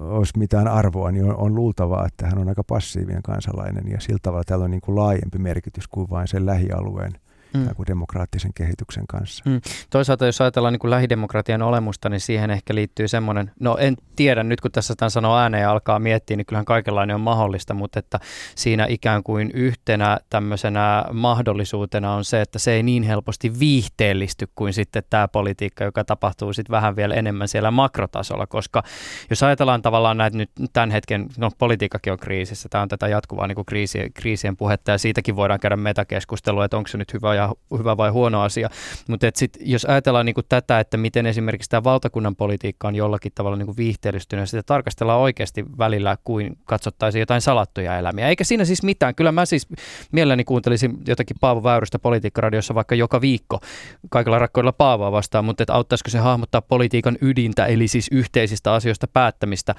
olisi mitään arvoa, niin on, on luultavaa, että hän on aika passiivinen kansalainen ja sillä tavalla täällä on niin kuin laajempi merkitys kuin vain sen lähialueen mm. kuin demokraattisen kehityksen kanssa. Mm.
Toisaalta jos ajatellaan niin kuin lähidemokratian olemusta, niin siihen ehkä liittyy semmoinen, no en tiedä nyt kun tässä tämän sanoo ääneen ja alkaa miettiä, niin kyllähän kaikenlainen on mahdollista, mutta että siinä ikään kuin yhtenä tämmöisenä mahdollisuutena on se, että se ei niin helposti viihteellisty kuin sitten tämä politiikka, joka tapahtuu sitten vähän vielä enemmän siellä makrotasolla, koska jos ajatellaan tavallaan näitä nyt tämän hetken, no politiikkakin on kriisissä, tämä on tätä jatkuvaa niin kuin kriisien, kriisien puhetta ja siitäkin voidaan käydä metakeskustelua, että onko se nyt hyvä ja hyvä vai huono asia. Mutta jos ajatellaan niin tätä, että miten esimerkiksi tämä valtakunnan politiikka on jollakin tavalla niin viihteellistynyt, sitä tarkastellaan oikeasti välillä kuin katsottaisiin jotain salattuja elämiä. Eikä siinä siis mitään. Kyllä mä siis mielelläni kuuntelisin jotakin Paavo Väyrystä politiikkaradiossa vaikka joka viikko kaikilla rakkoilla Paavoa vastaan, mutta että auttaisiko se hahmottaa politiikan ydintä, eli siis yhteisistä asioista päättämistä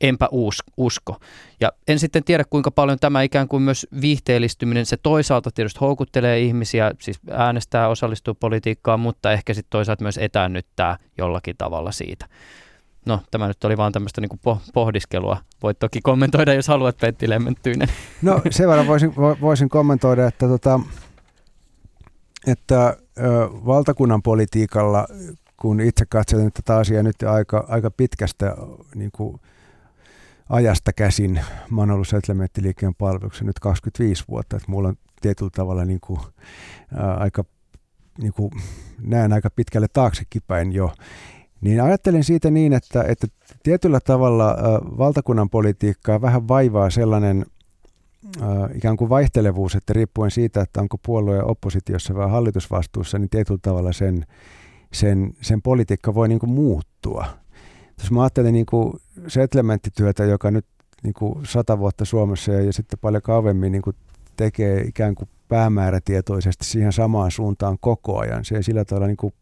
enpä usko. Ja en sitten tiedä, kuinka paljon tämä ikään kuin myös viihteellistyminen, se toisaalta tietysti houkuttelee ihmisiä, siis äänestää, osallistuu politiikkaan, mutta ehkä sitten toisaalta myös etäännyttää jollakin tavalla siitä. No, tämä nyt oli vaan tämmöistä niin pohdiskelua. Voit toki kommentoida, jos haluat, Petti Lemmenttyinen.
No, sen verran voisin, voisin kommentoida, että, tota, että ö, valtakunnan politiikalla, kun itse katselen tätä asiaa nyt aika, aika pitkästä niin kuin, ajasta käsin. Mä oon ollut Settlementtiliikkeen palveluksessa nyt 25 vuotta, että mulla on tietyllä tavalla niin kuin, ää, aika, niin kuin, näen aika pitkälle taaksekin päin jo. Niin ajattelin siitä niin, että, että tietyllä tavalla ää, valtakunnan politiikkaa vähän vaivaa sellainen ää, ikään kuin vaihtelevuus, että riippuen siitä, että onko puolue oppositiossa vai hallitusvastuussa, niin tietyllä tavalla sen, sen, sen politiikka voi niin kuin muuttua. Jos mä ajattelen niin kuin settlementtityötä, joka nyt niin kuin sata vuotta Suomessa ja, ja sitten paljon kauemmin niin kuin tekee ikään kuin päämäärätietoisesti siihen samaan suuntaan koko ajan. Se ei sillä tavalla niin kuin,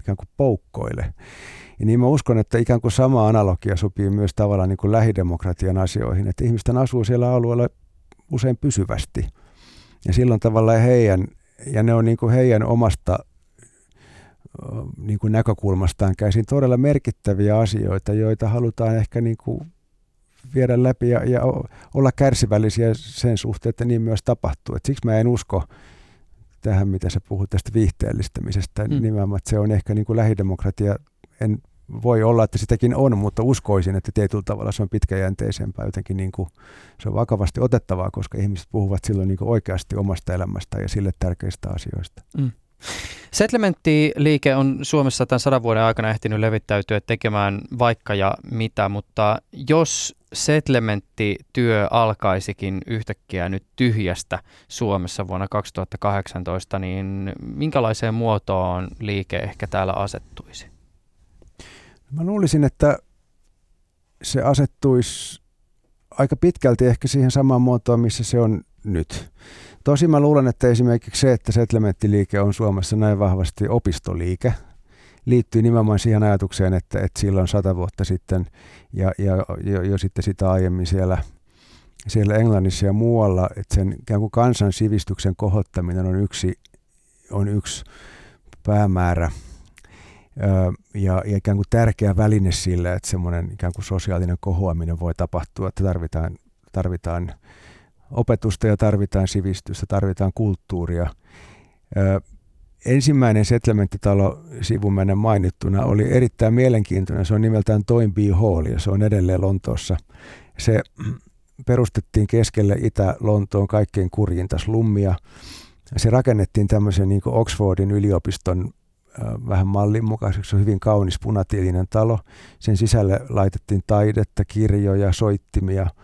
ikään kuin poukkoile. Ja niin mä uskon, että ikään kuin sama analogia sopii myös tavallaan niin kuin lähidemokratian asioihin, että ihmisten asuu siellä alueella usein pysyvästi. Ja silloin tavallaan heidän, ja ne on niin kuin heidän omasta niin kuin näkökulmastaan käsin todella merkittäviä asioita, joita halutaan ehkä niin kuin viedä läpi ja, ja olla kärsivällisiä sen suhteen, että niin myös tapahtuu. Et siksi mä en usko tähän, mitä sä puhut tästä viihteellistämisestä. Mm. Nimenomaan, että se on ehkä niin kuin lähidemokratia. En voi olla, että sitäkin on, mutta uskoisin, että tietyllä tavalla se on pitkäjänteisempää. Jotenkin niin kuin, se on vakavasti otettavaa, koska ihmiset puhuvat silloin niin kuin oikeasti omasta elämästä ja sille tärkeistä asioista. Mm.
Settlementti-liike on Suomessa tämän sadan vuoden aikana ehtinyt levittäytyä tekemään vaikka ja mitä, mutta jos settlementti-työ alkaisikin yhtäkkiä nyt tyhjästä Suomessa vuonna 2018, niin minkälaiseen muotoon liike ehkä täällä asettuisi?
Mä luulisin, että se asettuisi aika pitkälti ehkä siihen samaan muotoon, missä se on nyt. Tosin mä luulen, että esimerkiksi se, että settlementtiliike on Suomessa näin vahvasti opistoliike, liittyy nimenomaan siihen ajatukseen, että, että silloin sata vuotta sitten ja, ja jo, jo sitten sitä aiemmin siellä, siellä Englannissa ja muualla, että sen ikään kuin kansan sivistyksen kohottaminen on yksi, on yksi päämäärä ja, ja ikään kuin tärkeä väline sille, että semmoinen ikään kuin sosiaalinen kohoaminen voi tapahtua, että tarvitaan, tarvitaan opetusta ja tarvitaan sivistystä, tarvitaan kulttuuria. Ö, ensimmäinen settlementtitalo sivumennen mainittuna oli erittäin mielenkiintoinen. Se on nimeltään Toynbee Hall ja se on edelleen Lontoossa. Se perustettiin keskelle Itä-Lontoon kaikkein kurjinta slummia. Se rakennettiin tämmöisen niin Oxfordin yliopiston vähän mallin mukaiseksi. Se on hyvin kaunis punatiilinen talo. Sen sisälle laitettiin taidetta, kirjoja, soittimia –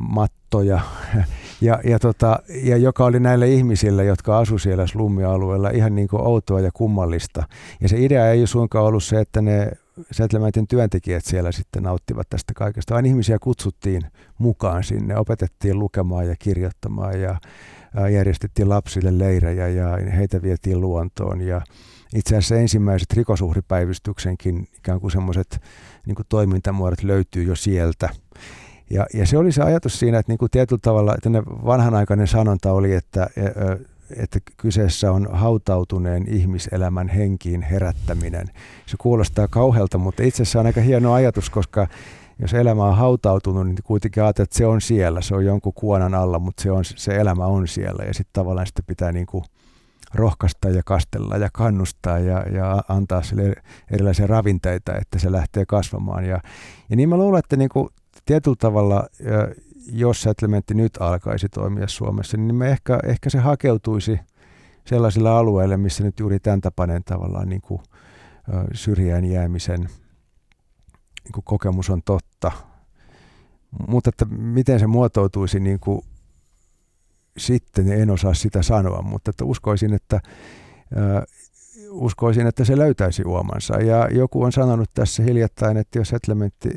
mattoja, ja, ja, tota, ja joka oli näille ihmisille, jotka asu siellä slummialueella, ihan niin kuin outoa ja kummallista. Ja se idea ei suinkaan ollut se, että ne Settlementin työntekijät siellä sitten nauttivat tästä kaikesta, vaan ihmisiä kutsuttiin mukaan sinne, opetettiin lukemaan ja kirjoittamaan ja järjestettiin lapsille leirejä ja heitä vietiin luontoon ja itse asiassa ensimmäiset rikosuhripäivystyksenkin ikään kuin semmoiset niin toimintamuodot löytyy jo sieltä. Ja, ja se oli se ajatus siinä, että niin kuin tietyllä tavalla vanhanaikainen sanonta oli, että, että kyseessä on hautautuneen ihmiselämän henkiin herättäminen. Se kuulostaa kauhealta, mutta itse asiassa on aika hieno ajatus, koska jos elämä on hautautunut, niin kuitenkin ajatellaan, että se on siellä, se on jonkun kuonan alla, mutta se, on, se elämä on siellä ja sitten tavallaan sitä pitää niin kuin rohkaista ja kastella ja kannustaa ja, ja antaa sille erilaisia ravinteita, että se lähtee kasvamaan. Ja, ja niin mä luulen, että niin kuin tietyllä tavalla, jos settlementti nyt alkaisi toimia Suomessa, niin me ehkä, ehkä se hakeutuisi sellaisille alueille, missä nyt juuri tämän tapainen tavallaan niin kuin, syrjään jäämisen niin kuin kokemus on totta. Mutta että miten se muotoutuisi niin kuin sitten, en osaa sitä sanoa, mutta että uskoisin, että uskoisin, että se löytäisi uomansa. Ja joku on sanonut tässä hiljattain, että jos settlementti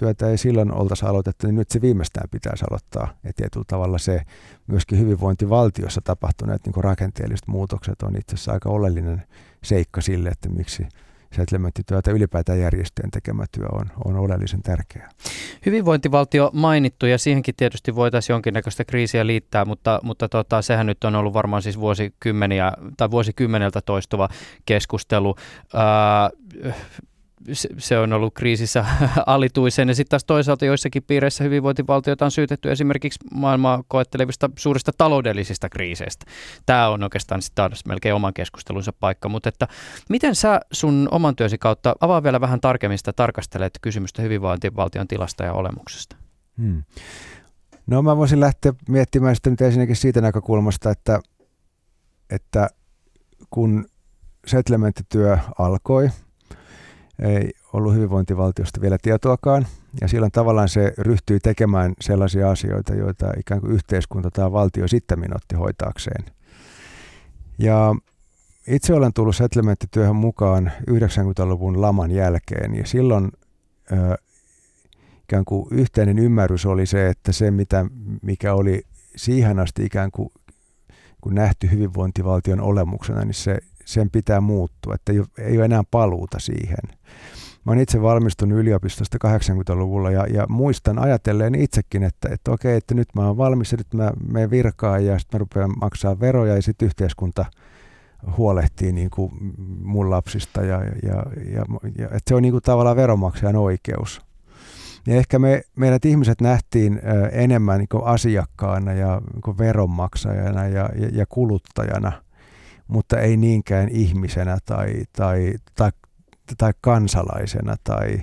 työtä ei silloin oltaisi aloitettu, niin nyt se viimeistään pitäisi aloittaa. Ja tietyllä tavalla se myöskin hyvinvointivaltiossa tapahtuneet niin rakenteelliset muutokset on itse asiassa aika oleellinen seikka sille, että miksi settlementtityö tai ylipäätään järjestöjen tekemä työ on, on oleellisen tärkeää.
Hyvinvointivaltio mainittu ja siihenkin tietysti voitaisiin jonkinnäköistä kriisiä liittää, mutta, mutta tota, sehän nyt on ollut varmaan siis vuosikymmeniä tai vuosikymmeneltä toistuva keskustelu. Ää, se, on ollut kriisissä alituisen ja sitten taas toisaalta joissakin piireissä hyvinvointivaltioita on syytetty esimerkiksi maailmaa koettelevista suurista taloudellisista kriiseistä. Tämä on oikeastaan sitten melkein oman keskustelunsa paikka, mutta että miten sä sun oman työsi kautta avaa vielä vähän tarkemmin sitä tarkastelet kysymystä hyvinvointivaltion tilasta ja olemuksesta? Hmm.
No mä voisin lähteä miettimään sitä nyt ensinnäkin siitä näkökulmasta, että, että kun settlementtityö alkoi – ei ollut hyvinvointivaltiosta vielä tietoakaan. Ja silloin tavallaan se ryhtyi tekemään sellaisia asioita, joita ikään kuin yhteiskunta tai valtio sitten otti hoitaakseen. Ja itse olen tullut settlementtityöhön mukaan 90-luvun laman jälkeen ja silloin ö, ikään kuin yhteinen ymmärrys oli se, että se mitä, mikä oli siihen asti ikään kuin kun nähty hyvinvointivaltion olemuksena, niin se sen pitää muuttua, että ei ole, enää paluuta siihen. Mä olen itse valmistunut yliopistosta 80-luvulla ja, ja muistan ajatelleen itsekin, että, että okei, että nyt mä oon valmis ja nyt mä menen virkaan ja sitten mä rupean maksaa veroja ja sitten yhteiskunta huolehtii niin kuin mun lapsista ja, ja, ja, ja että se on niin kuin tavallaan veronmaksajan oikeus. Ja ehkä me, meidät ihmiset nähtiin enemmän niin kuin asiakkaana ja niin kuin veronmaksajana ja, ja, ja kuluttajana – mutta ei niinkään ihmisenä tai, tai, tai, tai kansalaisena tai,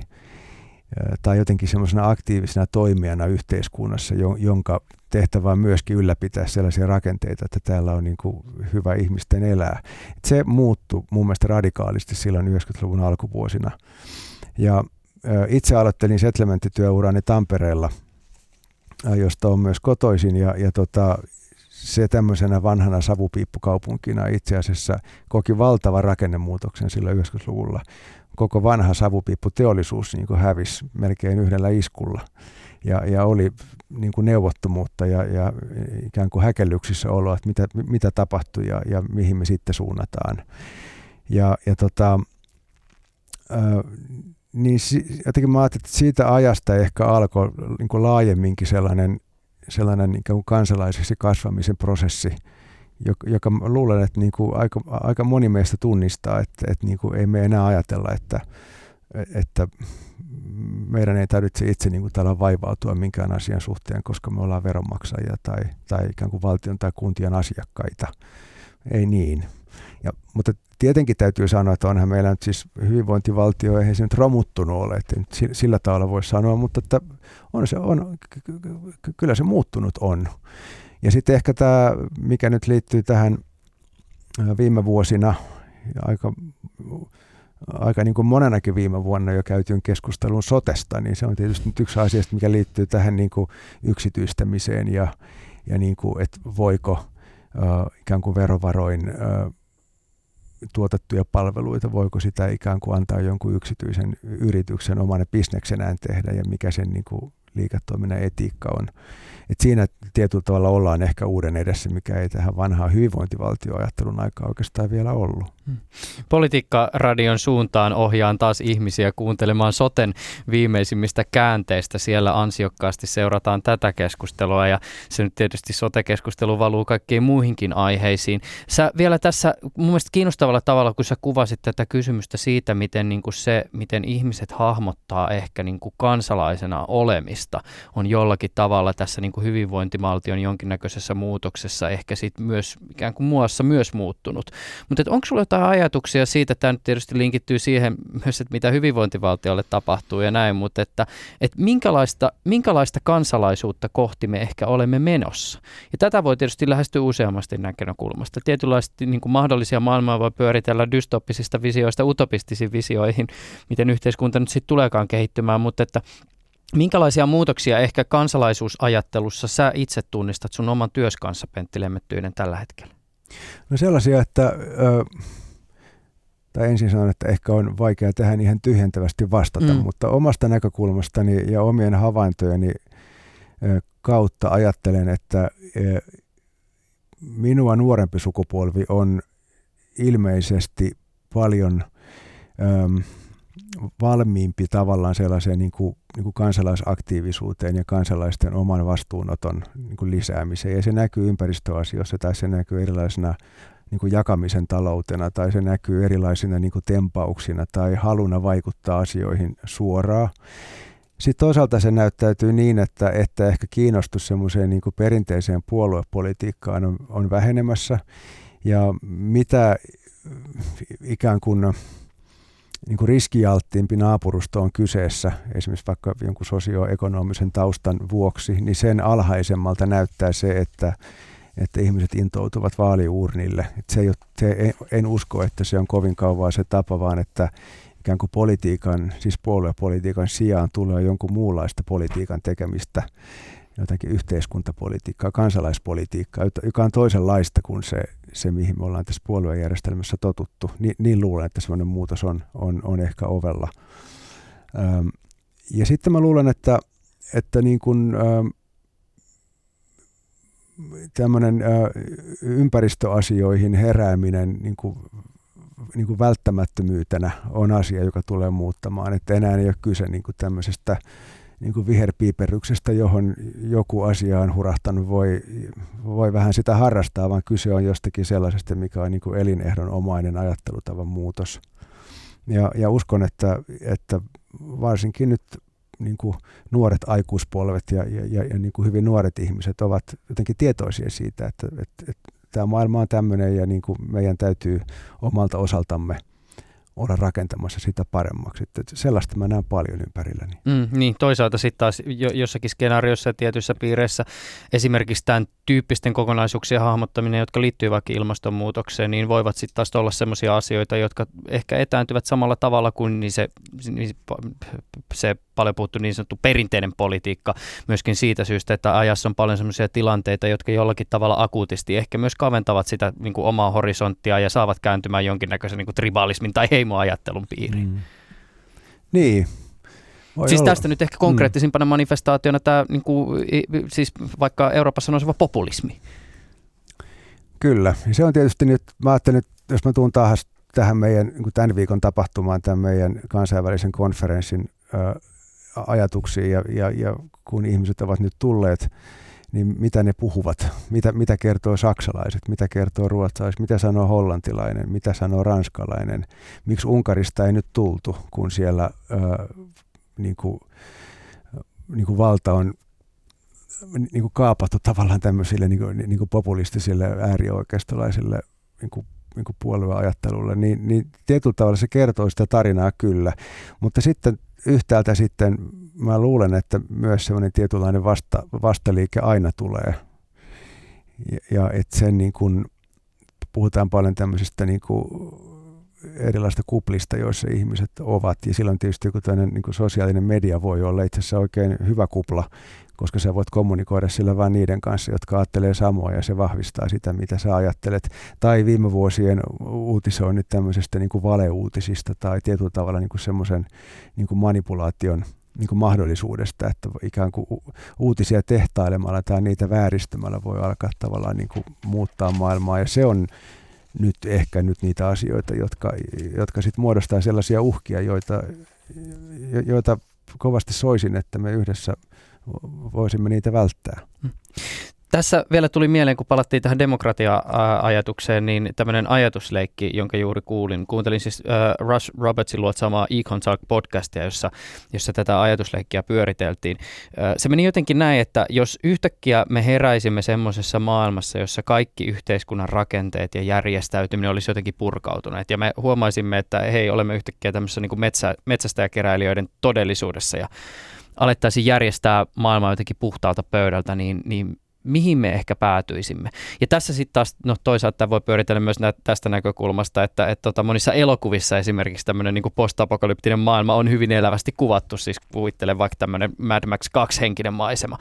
tai jotenkin semmoisena aktiivisena toimijana yhteiskunnassa, jonka tehtävä on myöskin ylläpitää sellaisia rakenteita, että täällä on niin kuin hyvä ihmisten elää. Se muuttui mun mielestä radikaalisti silloin 90-luvun alkuvuosina. Ja itse aloittelin settlementtityöurani Tampereella, josta on myös kotoisin, ja, ja tota, se tämmöisenä vanhana savupiippukaupunkina itse asiassa koki valtavan rakennemuutoksen sillä 90-luvulla. Koko vanha savupiipputeollisuus niin kuin hävisi melkein yhdellä iskulla ja, ja oli niin kuin neuvottomuutta ja, ja ikään kuin häkellyksissä oloa, että mitä, mitä tapahtui ja, ja mihin me sitten suunnataan. Ja, ja tota, äh, niin si, jotenkin mä ajattelin, että siitä ajasta ehkä alkoi niin kuin laajemminkin sellainen sellainen niin kuin kansalaiseksi kasvamisen prosessi, joka, joka luulen, että niin kuin aika, aika moni meistä tunnistaa, että, että niin kuin ei me enää ajatella, että, että meidän ei tarvitse itse niin kuin täällä vaivautua minkään asian suhteen, koska me ollaan veronmaksajia tai, tai ikään kuin valtion tai kuntien asiakkaita. Ei niin. Ja, mutta tietenkin täytyy sanoa, että onhan meillä nyt siis hyvinvointivaltio, eihän se nyt romuttunut ole, että sillä tavalla voi sanoa, mutta että on se, on, kyllä se muuttunut on. Ja sitten ehkä tämä, mikä nyt liittyy tähän viime vuosina, aika, aika niin kuin monenakin viime vuonna jo käytyyn keskustelun sotesta, niin se on tietysti nyt yksi asia, mikä liittyy tähän niin kuin yksityistämiseen ja, ja niin kuin, että voiko ikään kuin verovaroin tuotettuja palveluita, voiko sitä ikään kuin antaa jonkun yksityisen yrityksen omana bisneksenään tehdä ja mikä sen niin kuin liiketoiminnan etiikka on. Et siinä tietyllä tavalla ollaan ehkä uuden edessä, mikä ei tähän vanhaan hyvinvointivaltioajattelun aikaan oikeastaan vielä ollut.
Politiikka-radion suuntaan ohjaan taas ihmisiä kuuntelemaan soten viimeisimmistä käänteistä. Siellä ansiokkaasti seurataan tätä keskustelua ja se nyt tietysti sote-keskustelu valuu kaikkiin muihinkin aiheisiin. Sä vielä tässä mun mielestä kiinnostavalla tavalla, kun sä kuvasit tätä kysymystä siitä, miten niin kuin se, miten ihmiset hahmottaa ehkä niin kuin kansalaisena olemista, on jollakin tavalla tässä niin kuin hyvinvointimaltion jonkinnäköisessä muutoksessa ehkä sit myös ikään kuin muassa myös muuttunut. Mutta onko sulla jotain ajatuksia siitä, tämä nyt tietysti linkittyy siihen myös, että mitä hyvinvointivaltiolle tapahtuu ja näin, mutta että, että minkälaista, minkälaista kansalaisuutta kohti me ehkä olemme menossa. Ja tätä voi tietysti lähestyä useammasti näkökulmasta. Tietynlaisesti niin kuin mahdollisia maailmaa voi pyöritellä dystoppisista visioista utopistisiin visioihin, miten yhteiskunta nyt sitten tuleekaan kehittymään, mutta että Minkälaisia muutoksia ehkä kansalaisuusajattelussa sä itse tunnistat sun oman työs kanssa, Pentti Lemmettyinen, tällä hetkellä?
No sellaisia, että, tai ensin sanon, että ehkä on vaikea tähän ihan tyhjentävästi vastata, mm. mutta omasta näkökulmastani ja omien havaintojeni kautta ajattelen, että minua nuorempi sukupolvi on ilmeisesti paljon äm, valmiimpi tavallaan sellaiseen niin kuin, niin kuin kansalaisaktiivisuuteen ja kansalaisten oman vastuunoton niin kuin lisäämiseen. Ja se näkyy ympäristöasioissa tai se näkyy erilaisena niin kuin jakamisen taloutena tai se näkyy erilaisina niin kuin tempauksina tai haluna vaikuttaa asioihin suoraan. Sitten toisaalta se näyttäytyy niin, että, että ehkä kiinnostus semmoiseen niin perinteiseen puoluepolitiikkaan on, on vähenemässä. Ja mitä ikään kuin, niin kuin riskialttiimpi naapurusto on kyseessä, esimerkiksi vaikka jonkun sosioekonomisen taustan vuoksi, niin sen alhaisemmalta näyttää se, että, että ihmiset intoutuvat vaaliurnille. Et se ei ole, se en, en usko, että se on kovin kauan se tapa, vaan että ikään kuin politiikan, siis puoluepolitiikan sijaan tulee jonkun muunlaista politiikan tekemistä, jotakin yhteiskuntapolitiikkaa, kansalaispolitiikkaa, joka on toisenlaista kuin se, se mihin me ollaan tässä puoluejärjestelmässä totuttu. Ni, niin luulen, että sellainen muutos on, on, on ehkä ovella. Ja sitten mä luulen, että, että niin kuin, tämmöinen ympäristöasioihin herääminen niin kuin niin kuin välttämättömyytenä on asia, joka tulee muuttamaan. Että enää ei ole kyse niin kuin tämmöisestä niin kuin viherpiiperryksestä, johon joku asia on hurahtanut, voi, voi vähän sitä harrastaa, vaan kyse on jostakin sellaisesta, mikä on niin kuin elinehdonomainen ajattelutavan muutos. Ja, ja uskon, että, että varsinkin nyt niin kuin nuoret aikuispolvet ja, ja, ja, ja niin kuin hyvin nuoret ihmiset ovat jotenkin tietoisia siitä, että, että, että tämä maailma on tämmöinen ja niin kuin meidän täytyy omalta osaltamme olla rakentamassa sitä paremmaksi. Että sellaista mä näen paljon ympärilläni.
Mm, niin, toisaalta sitten taas jo, jossakin skenaariossa ja tietyissä piireissä esimerkiksi tämän tyyppisten kokonaisuuksien hahmottaminen, jotka liittyy vaikka ilmastonmuutokseen, niin voivat sitten taas olla sellaisia asioita, jotka ehkä etääntyvät samalla tavalla kuin niin se, niin se paljon puhuttu niin sanottu perinteinen politiikka myöskin siitä syystä, että ajassa on paljon sellaisia tilanteita, jotka jollakin tavalla akuutisti ehkä myös kaventavat sitä niin kuin omaa horisonttia ja saavat kääntymään jonkinnäköisen niin kuin tribalismin tai heimoajattelun piiriin. Mm.
Niin,
voi siis olla. tästä nyt ehkä konkreettisimpana mm. manifestaationa tämä niin kuin, siis vaikka Euroopassa nouseva populismi.
Kyllä, se on tietysti nyt, mä ajattelin, että jos mä tuun taas tähän meidän niin tämän viikon tapahtumaan, tämän meidän kansainvälisen konferenssin ajatuksiin ja, ja, ja kun ihmiset ovat nyt tulleet, niin mitä ne puhuvat, mitä, mitä kertoo saksalaiset, mitä kertoo ruotsalaiset, mitä sanoo hollantilainen, mitä sanoo ranskalainen, miksi Unkarista ei nyt tultu, kun siellä ö, niin kuin, niin kuin valta on niin kuin kaapattu tavallaan tämmöisille niin kuin, niin kuin populistisille äärioikeistolaisille niin kuin, niin kuin puolueajattelulle, niin, niin tietyllä tavalla se kertoo sitä tarinaa kyllä. Mutta sitten yhtäältä sitten mä luulen, että myös semmoinen tietynlainen vasta, vastaliike aina tulee. Ja, ja että sen niin kuin, puhutaan paljon tämmöisistä niin kuin erilaista kuplista, joissa ihmiset ovat. Ja silloin tietysti joku niin sosiaalinen media voi olla itse asiassa oikein hyvä kupla, koska sä voit kommunikoida sillä vain niiden kanssa, jotka ajattelee samoa ja se vahvistaa sitä, mitä sä ajattelet. Tai viime vuosien uutisoinnit tämmöisestä niin kuin valeuutisista tai tietyllä tavalla niin semmoisen niin manipulaation niin kuin mahdollisuudesta, että ikään kuin uutisia tehtailemalla tai niitä vääristämällä voi alkaa tavallaan niin kuin muuttaa maailmaa. Ja se on nyt ehkä nyt niitä asioita, jotka, jotka sitten muodostaa sellaisia uhkia, joita, joita kovasti soisin, että me yhdessä voisimme niitä välttää. Hmm.
Tässä vielä tuli mieleen, kun palattiin tähän demokratia-ajatukseen, niin tämmöinen ajatusleikki, jonka juuri kuulin. Kuuntelin siis uh, Russ Robertsin luotsaamaa Econ Talk podcastia, jossa, jossa tätä ajatusleikkiä pyöriteltiin. Uh, se meni jotenkin näin, että jos yhtäkkiä me heräisimme semmoisessa maailmassa, jossa kaikki yhteiskunnan rakenteet ja järjestäytyminen olisi jotenkin purkautuneet, ja me huomaisimme, että hei, olemme yhtäkkiä tämmöisessä niin kuin metsä, metsästäjäkeräilijöiden todellisuudessa, ja alettaisiin järjestää maailmaa jotenkin puhtaalta pöydältä, niin, niin mihin me ehkä päätyisimme. Ja tässä sitten taas, no toisaalta voi pyöritellä myös nä- tästä näkökulmasta, että et tota, monissa elokuvissa esimerkiksi tämmöinen niin postapokalyptinen maailma on hyvin elävästi kuvattu, siis kuvittelen vaikka tämmöinen Mad Max 2-henkinen maisema.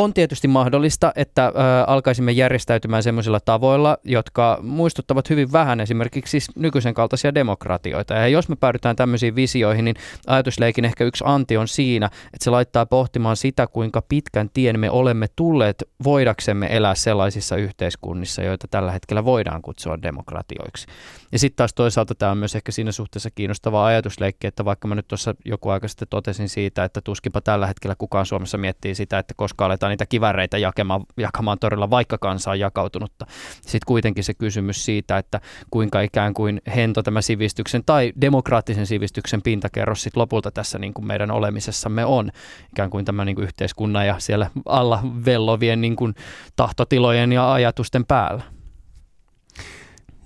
On tietysti mahdollista, että ö, alkaisimme järjestäytymään sellaisilla tavoilla, jotka muistuttavat hyvin vähän esimerkiksi siis nykyisen kaltaisia demokratioita. Ja jos me päädytään tämmöisiin visioihin, niin ajatusleikin ehkä yksi anti on siinä, että se laittaa pohtimaan sitä, kuinka pitkän tien me olemme tulleet voidaksemme elää sellaisissa yhteiskunnissa, joita tällä hetkellä voidaan kutsua demokratioiksi. Ja sitten taas toisaalta tämä on myös ehkä siinä suhteessa kiinnostava ajatusleikki, että vaikka mä nyt tuossa joku aika sitten totesin siitä, että tuskinpa tällä hetkellä kukaan Suomessa miettii sitä, että koska aletaan niitä kiväreitä jakamaan, jakamaan torilla, vaikka kansa on jakautunutta. Sitten kuitenkin se kysymys siitä, että kuinka ikään kuin hento tämä sivistyksen tai demokraattisen sivistyksen pintakerros sitten lopulta tässä niin kuin meidän olemisessamme on. Ikään kuin tämä niin kuin yhteiskunnan ja siellä alla vellovien niin kuin tahtotilojen ja ajatusten päällä.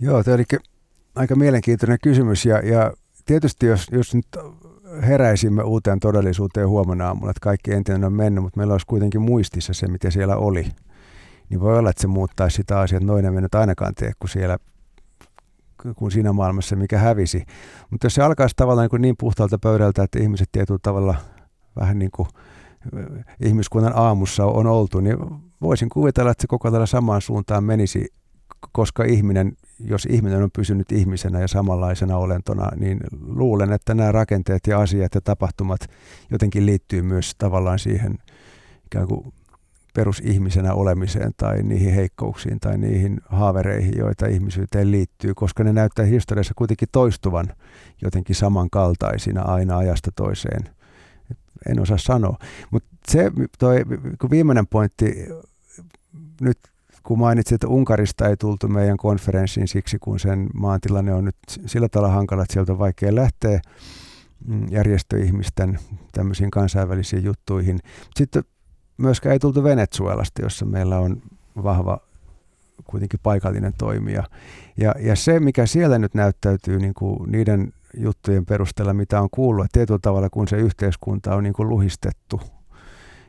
Joo, tämä oli aika mielenkiintoinen kysymys ja, ja tietysti jos, jos nyt heräisimme uuteen todellisuuteen huomenna aamulla, että kaikki entinen on mennyt, mutta meillä olisi kuitenkin muistissa se, mitä siellä oli, niin voi olla, että se muuttaisi sitä asiaa, että noin ei mennyt ainakaan tee kuin siellä kuin siinä maailmassa, mikä hävisi. Mutta jos se alkaisi tavallaan niin, niin puhtaalta pöydältä, että ihmiset tietyllä tavalla vähän niin kuin ihmiskunnan aamussa on oltu, niin voisin kuvitella, että se koko tällä samaan suuntaan menisi, koska ihminen jos ihminen on pysynyt ihmisenä ja samanlaisena olentona, niin luulen, että nämä rakenteet ja asiat ja tapahtumat jotenkin liittyy myös tavallaan siihen ikään kuin perusihmisenä olemiseen tai niihin heikkouksiin tai niihin haavereihin, joita ihmisyyteen liittyy, koska ne näyttää historiassa kuitenkin toistuvan jotenkin samankaltaisina aina ajasta toiseen. En osaa sanoa. Mutta se toi, viimeinen pointti nyt kun mainitsit, että Unkarista ei tultu meidän konferenssiin siksi, kun sen maantilanne on nyt sillä tavalla hankala, että sieltä on vaikea lähteä mm, järjestöihmisten tämmöisiin kansainvälisiin juttuihin. Sitten myöskään ei tultu Venezuelasta, jossa meillä on vahva kuitenkin paikallinen toimija. Ja, ja se, mikä siellä nyt näyttäytyy niin kuin niiden juttujen perusteella, mitä on kuullut, että tietyllä tavalla kun se yhteiskunta on niin kuin luhistettu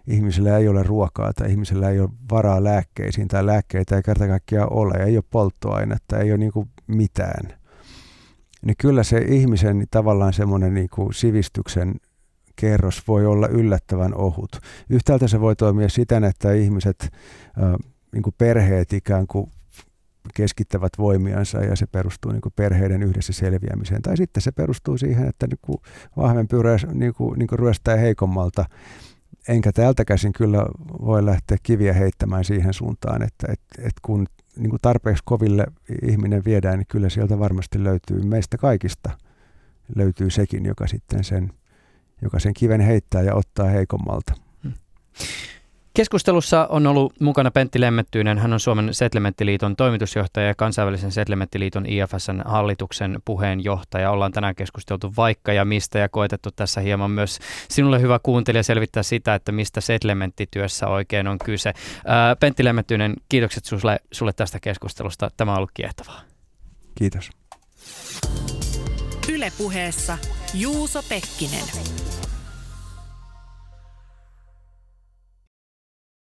ihmisillä ei ole ruokaa tai ihmisillä ei ole varaa lääkkeisiin tai lääkkeitä ei kerta kaikkiaan ole, ei ole polttoainetta, ei ole niin kuin mitään, niin kyllä se ihmisen tavallaan semmoinen niin kuin sivistyksen kerros voi olla yllättävän ohut. Yhtäältä se voi toimia siten, että ihmiset, niin kuin perheet ikään kuin keskittävät voimiansa ja se perustuu niin kuin perheiden yhdessä selviämiseen. Tai sitten se perustuu siihen, että niin kuin vahvempi niin kuin, niin kuin ryöstää heikommalta enkä täältä käsin kyllä voi lähteä kiviä heittämään siihen suuntaan, että et, et kun niin kuin tarpeeksi koville ihminen viedään, niin kyllä sieltä varmasti löytyy meistä kaikista löytyy sekin, joka sitten sen, joka sen kiven heittää ja ottaa heikommalta. Hmm.
Keskustelussa on ollut mukana Pentti Lemmettyinen. Hän on Suomen Setlementtiliiton toimitusjohtaja ja kansainvälisen Setlementtiliiton IFSn hallituksen puheenjohtaja. Ollaan tänään keskusteltu vaikka ja mistä ja koetettu tässä hieman myös sinulle hyvä kuuntelija selvittää sitä, että mistä Setlementtityössä oikein on kyse. Ää, Pentti Lemmettyinen, kiitokset sulle, sulle tästä keskustelusta. Tämä on ollut kiehtovaa.
Kiitos.
Ylepuheessa Juuso Pekkinen.